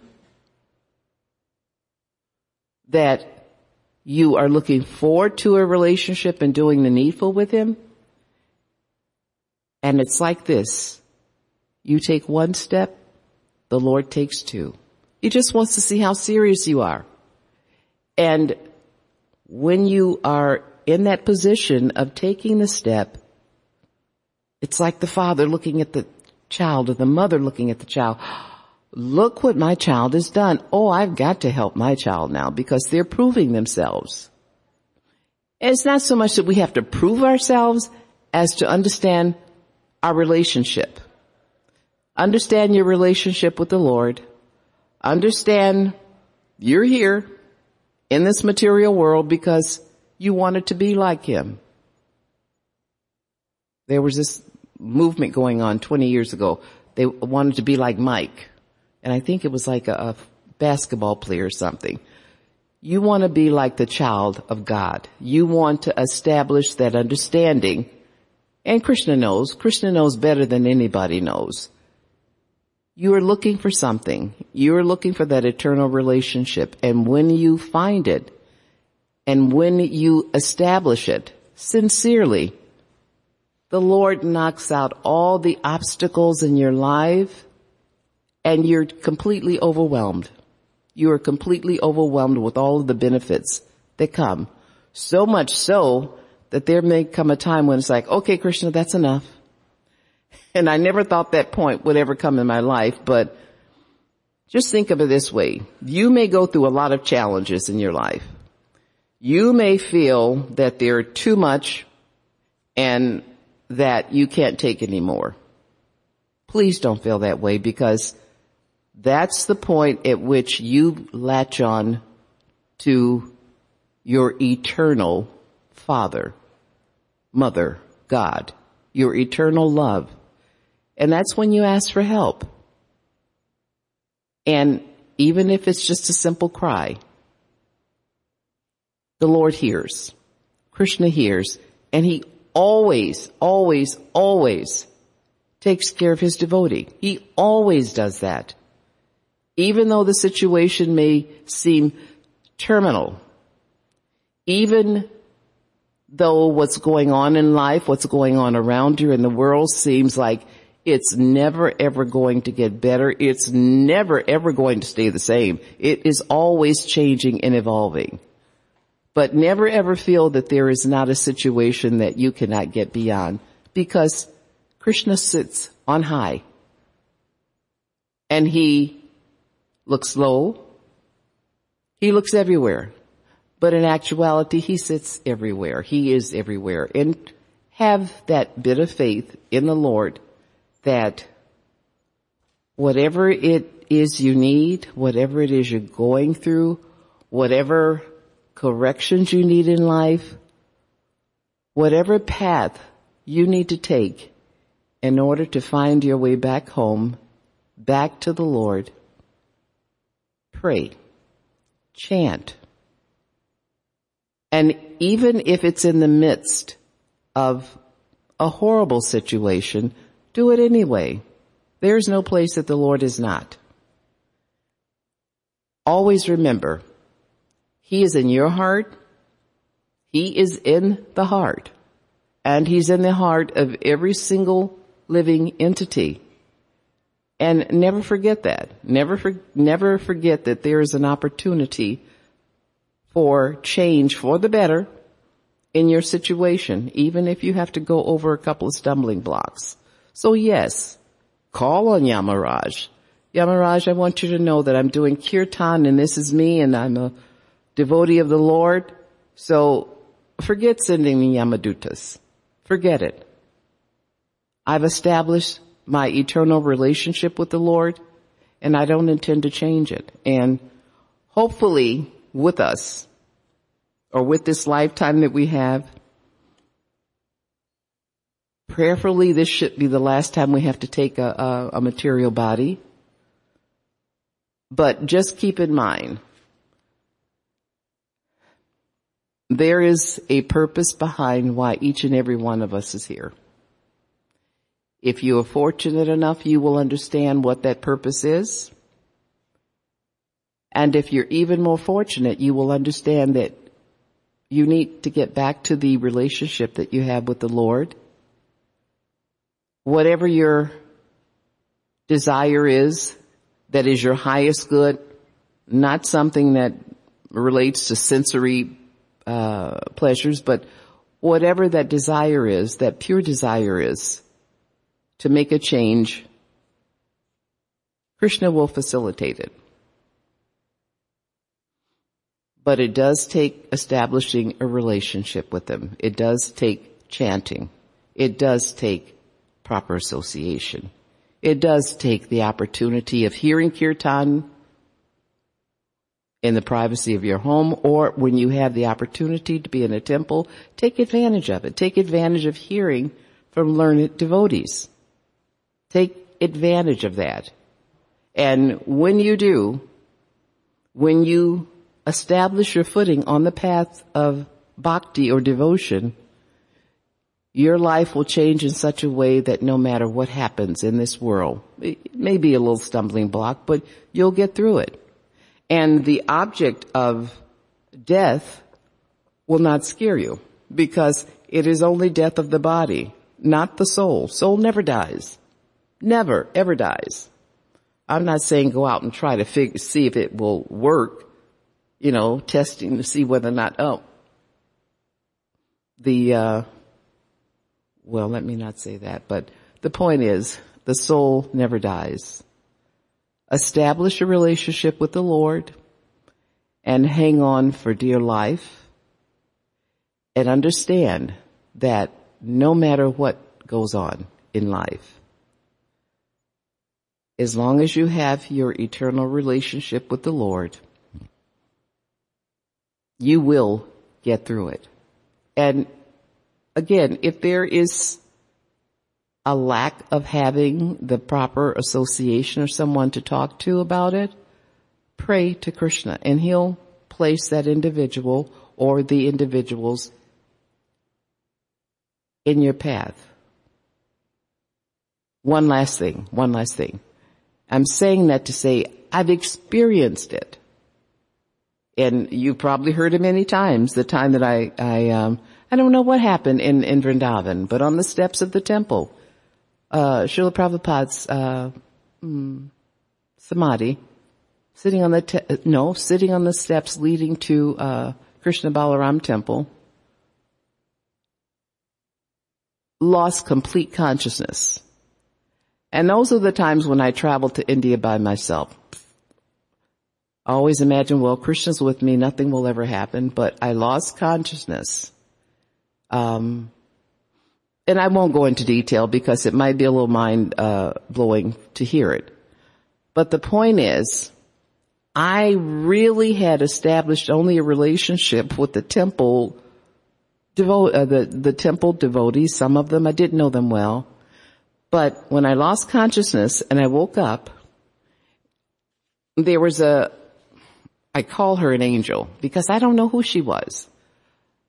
that you are looking forward to a relationship and doing the needful with Him. And it's like this. You take one step, the Lord takes two. He just wants to see how serious you are. And when you are in that position of taking the step, it's like the father looking at the child or the mother looking at the child. Look what my child has done. Oh, I've got to help my child now because they're proving themselves. And it's not so much that we have to prove ourselves as to understand our relationship. Understand your relationship with the Lord Understand you're here in this material world because you wanted to be like him. There was this movement going on 20 years ago. They wanted to be like Mike. And I think it was like a, a basketball player or something. You want to be like the child of God. You want to establish that understanding. And Krishna knows. Krishna knows better than anybody knows. You are looking for something. You are looking for that eternal relationship. And when you find it, and when you establish it sincerely, the Lord knocks out all the obstacles in your life and you're completely overwhelmed. You are completely overwhelmed with all of the benefits that come. So much so that there may come a time when it's like, okay, Krishna, that's enough. And I never thought that point would ever come in my life, but just think of it this way. You may go through a lot of challenges in your life. You may feel that they're too much and that you can't take anymore. Please don't feel that way because that's the point at which you latch on to your eternal Father, Mother, God, your eternal love. And that's when you ask for help. And even if it's just a simple cry, the Lord hears. Krishna hears. And he always, always, always takes care of his devotee. He always does that. Even though the situation may seem terminal, even though what's going on in life, what's going on around you in the world seems like it's never ever going to get better. It's never ever going to stay the same. It is always changing and evolving. But never ever feel that there is not a situation that you cannot get beyond because Krishna sits on high and he looks low. He looks everywhere, but in actuality, he sits everywhere. He is everywhere and have that bit of faith in the Lord that whatever it is you need, whatever it is you're going through, whatever corrections you need in life, whatever path you need to take in order to find your way back home, back to the Lord, pray, chant. And even if it's in the midst of a horrible situation, do it anyway. There's no place that the Lord is not. Always remember, He is in your heart. He is in the heart. And He's in the heart of every single living entity. And never forget that. Never, for, never forget that there is an opportunity for change for the better in your situation, even if you have to go over a couple of stumbling blocks. So yes, call on Yamaraj. Yamaraj, I want you to know that I'm doing kirtan and this is me and I'm a devotee of the Lord. So forget sending me Yamadutas. Forget it. I've established my eternal relationship with the Lord and I don't intend to change it. And hopefully with us or with this lifetime that we have, Prayerfully, this should be the last time we have to take a, a, a material body. But just keep in mind, there is a purpose behind why each and every one of us is here. If you are fortunate enough, you will understand what that purpose is. And if you're even more fortunate, you will understand that you need to get back to the relationship that you have with the Lord whatever your desire is, that is your highest good, not something that relates to sensory uh, pleasures, but whatever that desire is, that pure desire is, to make a change, Krishna will facilitate it. But it does take establishing a relationship with him. It does take chanting. It does take proper association. It does take the opportunity of hearing kirtan in the privacy of your home or when you have the opportunity to be in a temple, take advantage of it. Take advantage of hearing from learned devotees. Take advantage of that. And when you do, when you establish your footing on the path of bhakti or devotion, your life will change in such a way that no matter what happens in this world, it may be a little stumbling block, but you'll get through it. And the object of death will not scare you because it is only death of the body, not the soul. Soul never dies. Never, ever dies. I'm not saying go out and try to see if it will work, you know, testing to see whether or not, oh, the, uh, well, let me not say that, but the point is the soul never dies. Establish a relationship with the Lord and hang on for dear life and understand that no matter what goes on in life, as long as you have your eternal relationship with the Lord, you will get through it. And again, if there is a lack of having the proper association or someone to talk to about it, pray to Krishna and he'll place that individual or the individuals in your path. One last thing, one last thing. I'm saying that to say I've experienced it. And you've probably heard it many times, the time that I, I, um, I don't know what happened in, in Vrindavan, but on the steps of the temple, uh, Srila Prabhupada's, uh, mm, samadhi, sitting on the, te- no, sitting on the steps leading to, uh, Krishna Balaram temple, lost complete consciousness. And those are the times when I traveled to India by myself. I always imagine, well, Krishna's with me, nothing will ever happen, but I lost consciousness. Um, and I won't go into detail because it might be a little mind, uh, blowing to hear it. But the point is, I really had established only a relationship with the temple devote, uh, the, the temple devotees, some of them, I didn't know them well. But when I lost consciousness and I woke up, there was a, I call her an angel because I don't know who she was.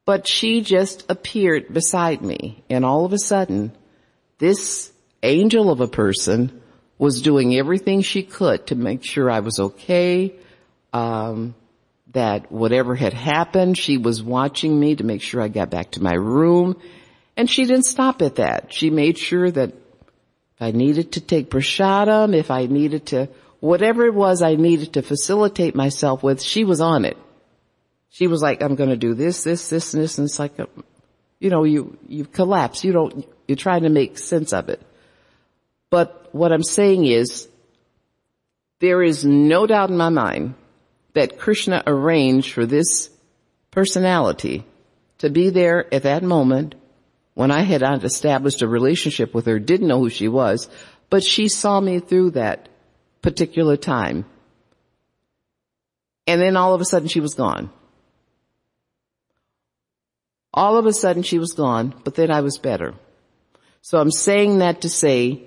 But she just appeared beside me and all of a sudden this angel of a person was doing everything she could to make sure I was okay, um, that whatever had happened, she was watching me to make sure I got back to my room. And she didn't stop at that. She made sure that if I needed to take prashadam, if I needed to whatever it was I needed to facilitate myself with, she was on it. She was like, I'm going to do this, this, this, and this. And it's like, a, you know, you, you collapse. You don't, you're trying to make sense of it. But what I'm saying is, there is no doubt in my mind that Krishna arranged for this personality to be there at that moment when I had established a relationship with her, didn't know who she was, but she saw me through that particular time. And then all of a sudden she was gone. All of a sudden she was gone, but then I was better. So I'm saying that to say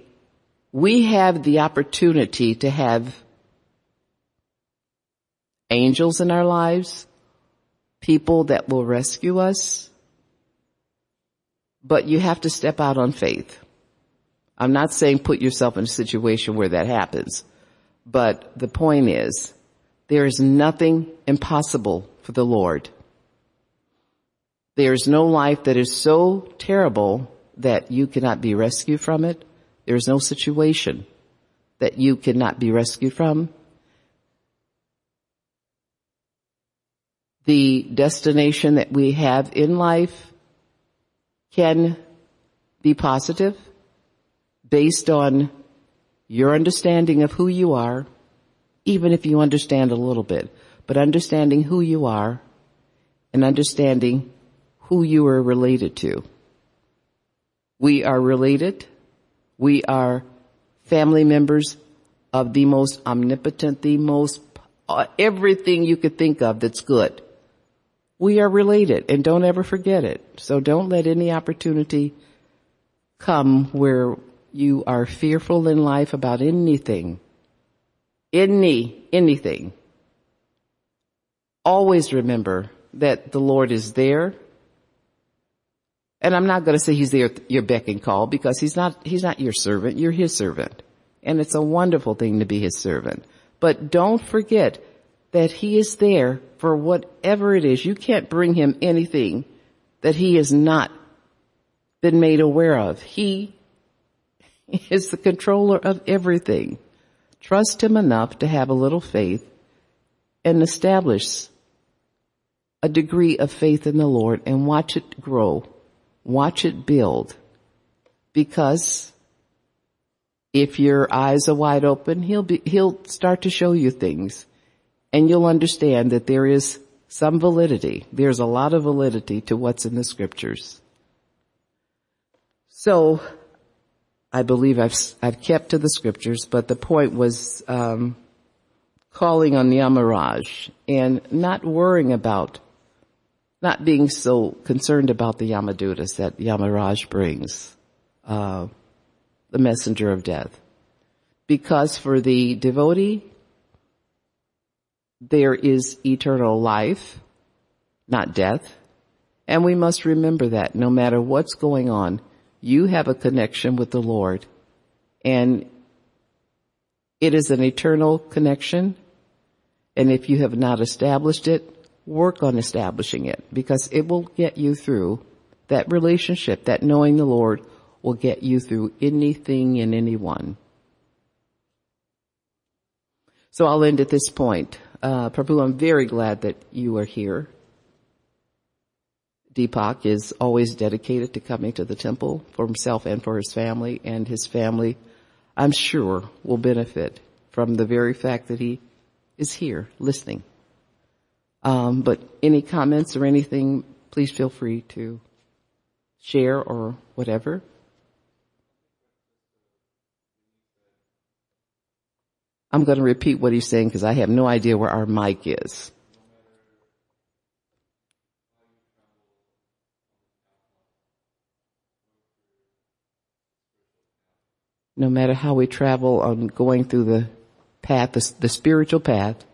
we have the opportunity to have angels in our lives, people that will rescue us, but you have to step out on faith. I'm not saying put yourself in a situation where that happens. But the point is, there is nothing impossible for the Lord. There is no life that is so terrible that you cannot be rescued from it. There is no situation that you cannot be rescued from. The destination that we have in life can be positive based on your understanding of who you are, even if you understand a little bit, but understanding who you are and understanding who you are related to. We are related. We are family members of the most omnipotent, the most, uh, everything you could think of that's good. We are related and don't ever forget it. So don't let any opportunity come where you are fearful in life about anything, any, anything, always remember that the Lord is there. And I'm not going to say he's there your beck and call because he's not, he's not your servant. You're his servant. And it's a wonderful thing to be his servant. But don't forget that he is there for whatever it is. You can't bring him anything that he has not been made aware of. He is the controller of everything. Trust him enough to have a little faith and establish a degree of faith in the Lord and watch it grow. Watch it build. Because if your eyes are wide open, he'll be, he'll start to show you things and you'll understand that there is some validity. There's a lot of validity to what's in the scriptures. So, I believe I've, I've kept to the scriptures, but the point was, um, calling on the Yamaraj and not worrying about, not being so concerned about the Yamadutas that Yamaraj brings, uh, the messenger of death. Because for the devotee, there is eternal life, not death. And we must remember that no matter what's going on, you have a connection with the Lord and it is an eternal connection and if you have not established it, work on establishing it because it will get you through that relationship, that knowing the Lord will get you through anything and anyone. So I'll end at this point. Uh, Prabhu, I'm very glad that you are here. Deepak is always dedicated to coming to the temple for himself and for his family, and his family, I'm sure, will benefit from the very fact that he is here listening. Um, but any comments or anything, please feel free to share or whatever. I'm going to repeat what he's saying because I have no idea where our mic is. No matter how we travel on going through the path, the, the spiritual path,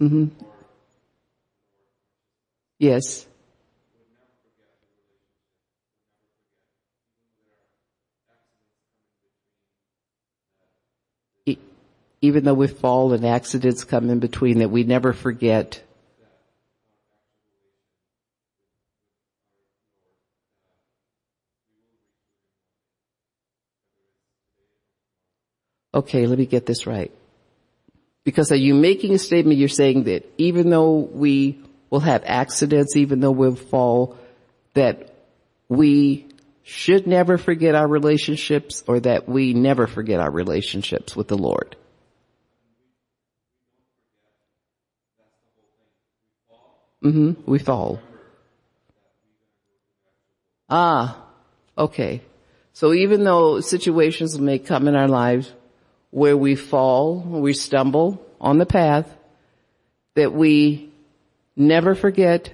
Mm-hmm. Yes. Even though we fall and accidents come in between that we never forget. Okay, let me get this right. Because are you making a statement, you're saying that even though we will have accidents, even though we'll fall, that we should never forget our relationships or that we never forget our relationships with the Lord? Mm-hmm. We fall. Ah, okay. So even though situations may come in our lives where we fall, we stumble on the path, that we never forget,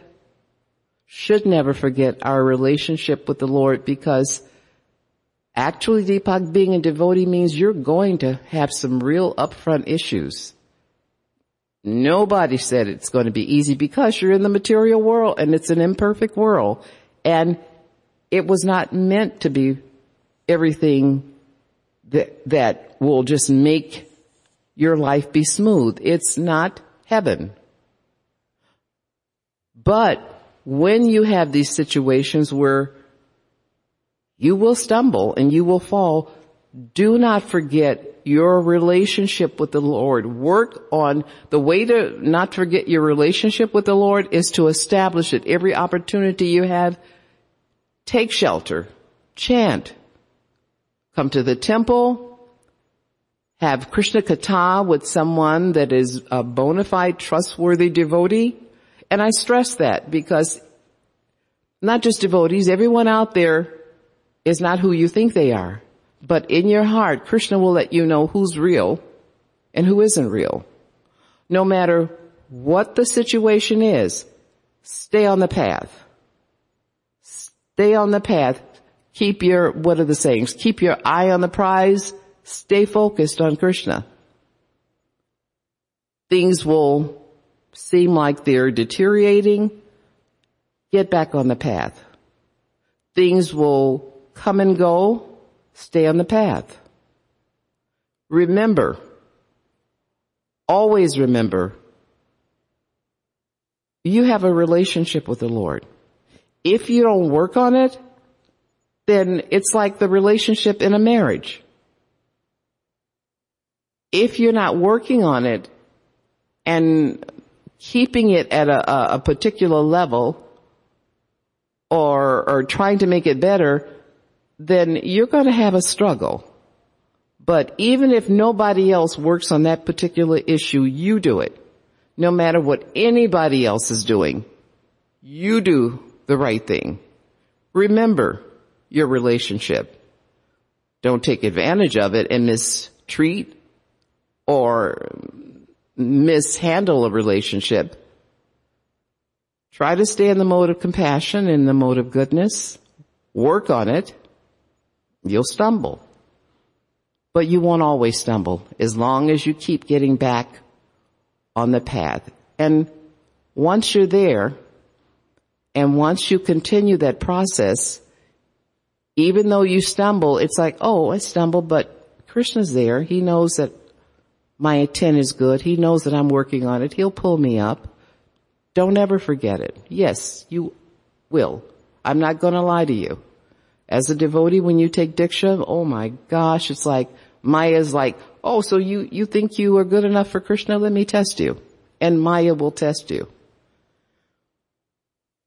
should never forget our relationship with the Lord because actually Deepak being a devotee means you're going to have some real upfront issues. Nobody said it's going to be easy because you're in the material world and it's an imperfect world and it was not meant to be everything that, that will just make your life be smooth. It's not heaven. But when you have these situations where you will stumble and you will fall, do not forget your relationship with the Lord. Work on the way to not forget your relationship with the Lord is to establish it. Every opportunity you have, take shelter, chant, come to the temple, have Krishna Katha with someone that is a bona fide trustworthy devotee. And I stress that because not just devotees, everyone out there is not who you think they are. But in your heart, Krishna will let you know who's real and who isn't real. No matter what the situation is, stay on the path. Stay on the path. Keep your, what are the sayings? Keep your eye on the prize. Stay focused on Krishna. Things will seem like they're deteriorating. Get back on the path. Things will come and go. Stay on the path. Remember, always remember, you have a relationship with the Lord. If you don't work on it, then it's like the relationship in a marriage. If you're not working on it and keeping it at a, a particular level or, or trying to make it better, then you're going to have a struggle. But even if nobody else works on that particular issue, you do it. No matter what anybody else is doing, you do the right thing. Remember your relationship. Don't take advantage of it and mistreat or mishandle a relationship. Try to stay in the mode of compassion, in the mode of goodness. Work on it. You'll stumble. But you won't always stumble as long as you keep getting back on the path. And once you're there, and once you continue that process, even though you stumble, it's like, oh, I stumbled, but Krishna's there. He knows that my intent is good. He knows that I'm working on it. He'll pull me up. Don't ever forget it. Yes, you will. I'm not going to lie to you. As a devotee, when you take Diksha, oh my gosh, it's like, Maya's like, oh, so you, you think you are good enough for Krishna? Let me test you. And Maya will test you.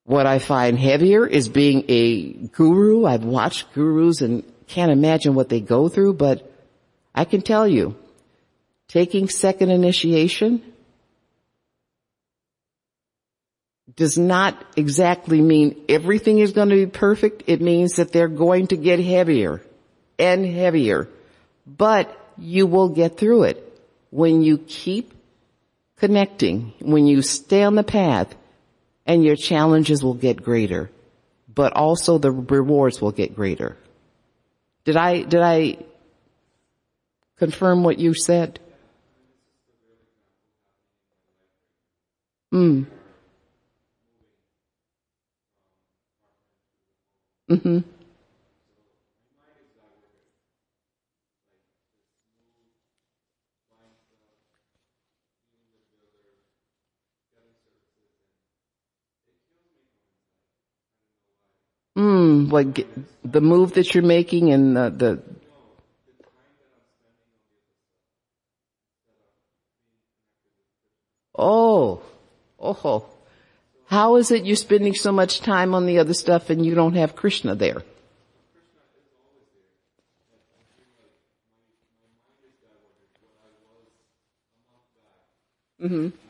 What I find heavier is being a guru. I've watched gurus and can't imagine what they go through, but I can tell you, taking second initiation does not exactly mean everything is going to be perfect. It means that they're going to get heavier and heavier, but you will get through it when you keep connecting, when you stay on the path and your challenges will get greater, but also the rewards will get greater. Did I, did I confirm what you said? Mm. Mm-hmm. Mm, like the move that you're making and the, the Oh, oh, how is it you're spending so much time on the other stuff and you don't have Krishna there? Mm-hmm.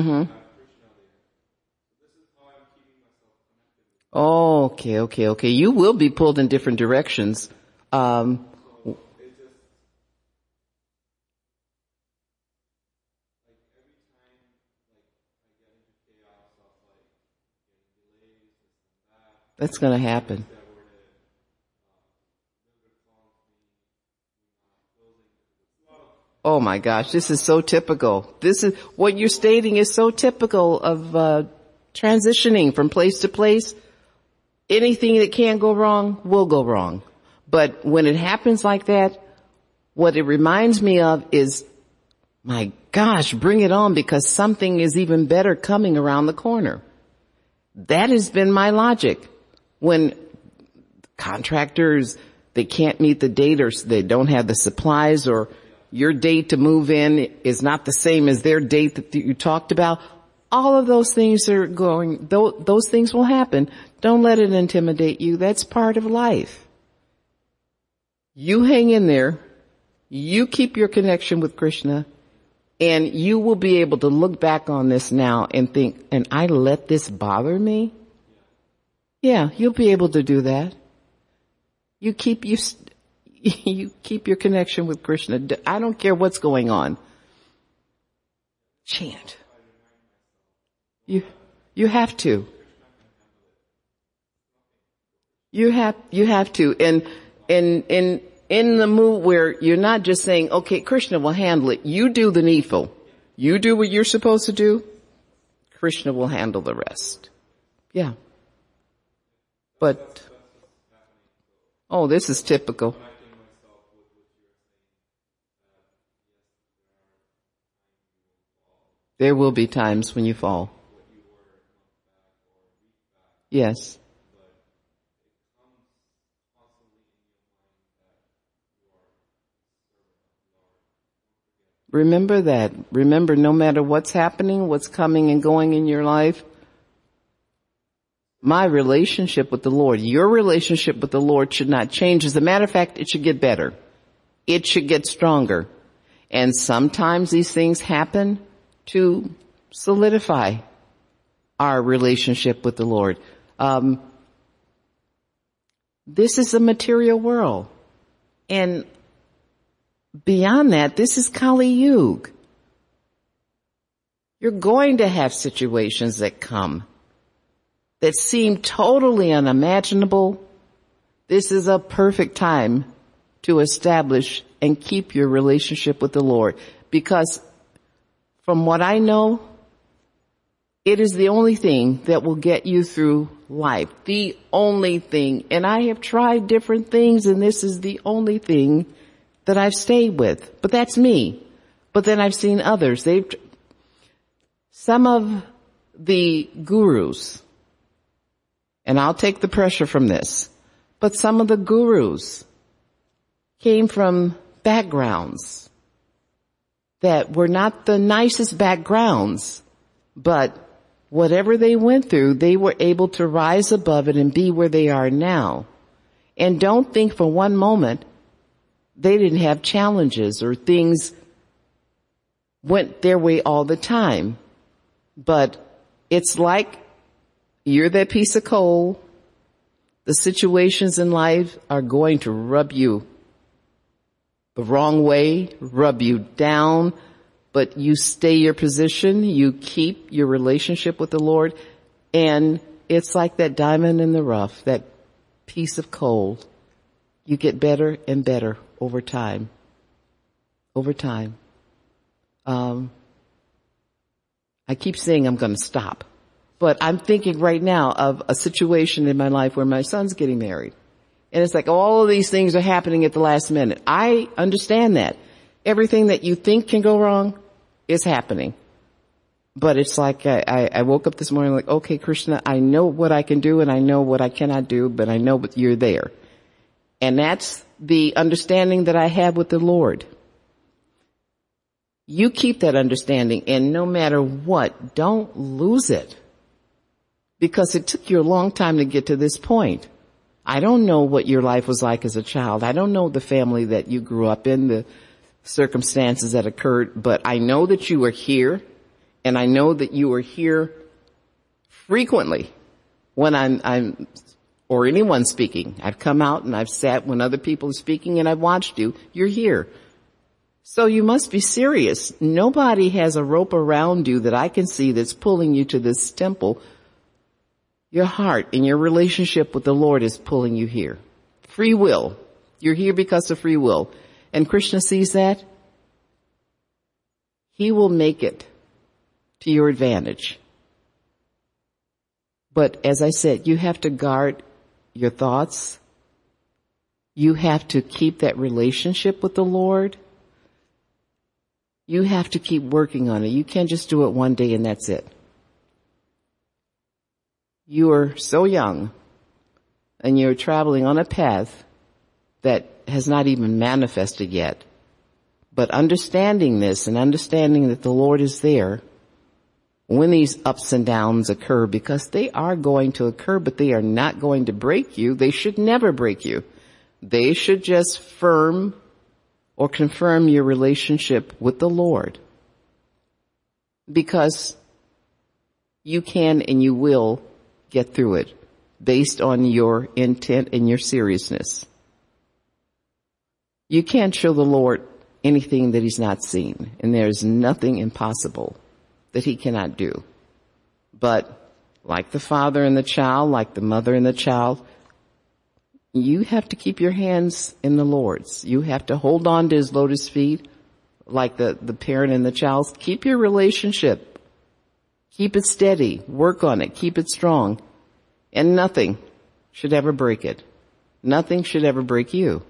Mm-hmm. Oh, okay, okay, okay. You will be pulled in different directions. Um, that's going to happen. Oh my gosh, this is so typical. This is, what you're stating is so typical of, uh, transitioning from place to place. Anything that can go wrong will go wrong. But when it happens like that, what it reminds me of is, my gosh, bring it on because something is even better coming around the corner. That has been my logic. When contractors, they can't meet the date or they don't have the supplies or your date to move in is not the same as their date that you talked about. All of those things are going, those things will happen. Don't let it intimidate you. That's part of life. You hang in there. You keep your connection with Krishna and you will be able to look back on this now and think, and I let this bother me? Yeah, you'll be able to do that. You keep, you, you keep your connection with Krishna. I don't care what's going on. Chant. You, you have to. You have, you have to. And, and, in in the mood where you're not just saying, okay, Krishna will handle it. You do the needful. You do what you're supposed to do. Krishna will handle the rest. Yeah. But, oh, this is typical. There will be times when you fall. Yes. Remember that. Remember no matter what's happening, what's coming and going in your life, my relationship with the Lord, your relationship with the Lord should not change. As a matter of fact, it should get better. It should get stronger. And sometimes these things happen to solidify our relationship with the Lord. Um, this is a material world. And beyond that, this is Kali Yuga. You're going to have situations that come that seem totally unimaginable. This is a perfect time to establish and keep your relationship with the Lord because from what I know, it is the only thing that will get you through life. The only thing. And I have tried different things and this is the only thing that I've stayed with. But that's me. But then I've seen others. They've, some of the gurus, and I'll take the pressure from this, but some of the gurus came from backgrounds that were not the nicest backgrounds, but whatever they went through, they were able to rise above it and be where they are now. And don't think for one moment they didn't have challenges or things went their way all the time. But it's like you're that piece of coal. The situations in life are going to rub you the wrong way, rub you down, but you stay your position, you keep your relationship with the Lord, and it's like that diamond in the rough, that piece of coal. You get better and better over time. Over time. Um, I keep saying I'm going to stop, but I'm thinking right now of a situation in my life where my son's getting married. And it's like all of these things are happening at the last minute. I understand that. Everything that you think can go wrong is happening. But it's like I, I, woke up this morning like, okay, Krishna, I know what I can do and I know what I cannot do, but I know that you're there. And that's the understanding that I have with the Lord. You keep that understanding and no matter what, don't lose it. Because it took you a long time to get to this point. I don't know what your life was like as a child. I don't know the family that you grew up in, the circumstances that occurred, but I know that you were here and I know that you were here frequently when I'm, I'm or anyone speaking. I've come out and I've sat when other people are speaking and I've watched you. You're here. So you must be serious. Nobody has a rope around you that I can see that's pulling you to this temple. Your heart and your relationship with the Lord is pulling you here. Free will. You're here because of free will. And Krishna sees that. He will make it to your advantage. But as I said, you have to guard your thoughts. You have to keep that relationship with the Lord. You have to keep working on it. You can't just do it one day and that's it. You are so young and you're traveling on a path that has not even manifested yet. But understanding this and understanding that the Lord is there when these ups and downs occur because they are going to occur, but they are not going to break you. They should never break you. They should just firm or confirm your relationship with the Lord because you can and you will get through it based on your intent and your seriousness. You can't show the Lord anything that he's not seen and there's nothing impossible that he cannot do. But like the father and the child, like the mother and the child, you have to keep your hands in the Lord's. You have to hold on to his lotus feet like the, the parent and the child. Keep your relationship. Keep it steady. Work on it. Keep it strong. And nothing should ever break it. Nothing should ever break you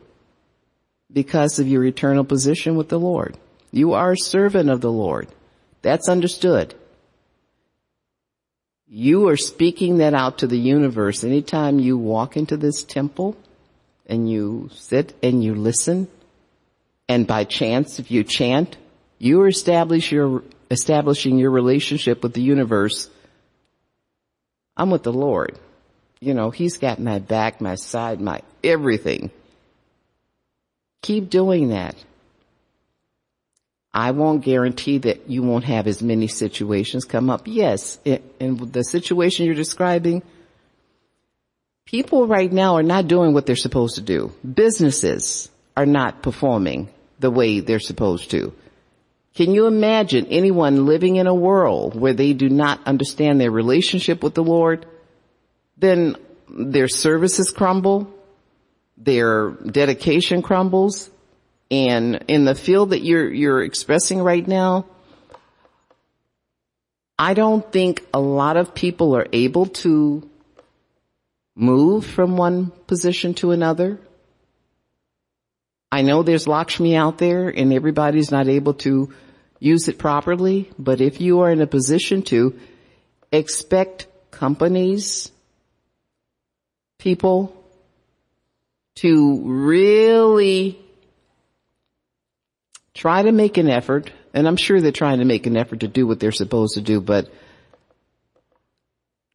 because of your eternal position with the Lord. You are a servant of the Lord. That's understood. You are speaking that out to the universe. Anytime you walk into this temple and you sit and you listen, and by chance, if you chant, you establish your, establishing your relationship with the universe. I'm with the Lord. You know, He's got my back, my side, my everything. Keep doing that. I won't guarantee that you won't have as many situations come up. Yes, in the situation you're describing, people right now are not doing what they're supposed to do. Businesses are not performing the way they're supposed to. Can you imagine anyone living in a world where they do not understand their relationship with the Lord? Then their services crumble, their dedication crumbles, and in the field that you're, you're expressing right now, I don't think a lot of people are able to move from one position to another. I know there's Lakshmi out there and everybody's not able to use it properly, but if you are in a position to expect companies, people to really try to make an effort, and I'm sure they're trying to make an effort to do what they're supposed to do, but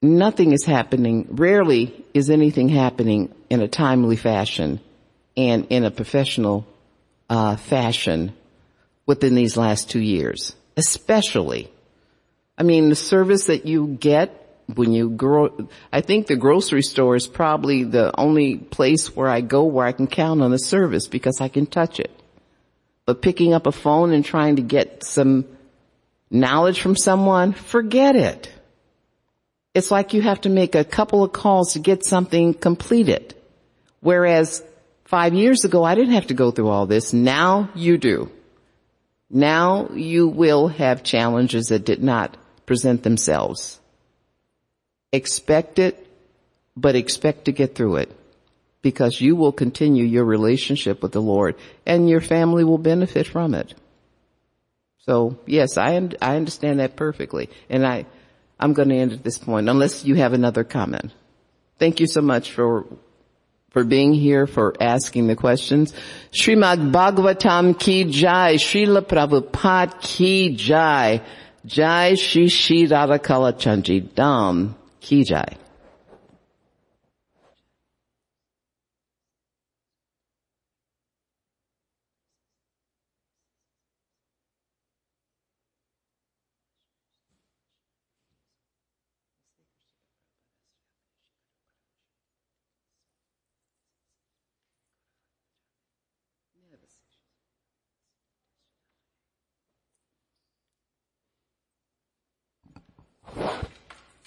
nothing is happening, rarely is anything happening in a timely fashion and in a professional uh, fashion within these last two years, especially. I mean, the service that you get when you grow, I think the grocery store is probably the only place where I go where I can count on the service because I can touch it. But picking up a phone and trying to get some knowledge from someone, forget it. It's like you have to make a couple of calls to get something completed. Whereas five years ago, I didn't have to go through all this. Now you do. Now you will have challenges that did not present themselves. Expect it, but expect to get through it because you will continue your relationship with the Lord and your family will benefit from it. So yes, I, I understand that perfectly. And I, I'm going to end at this point unless you have another comment. Thank you so much for for being here, for asking the questions. Srimad Bhagavatam ki jai, Srila Prabhupada ki jai, jai Shri Shri Radha Kalachandji Dham ki jai.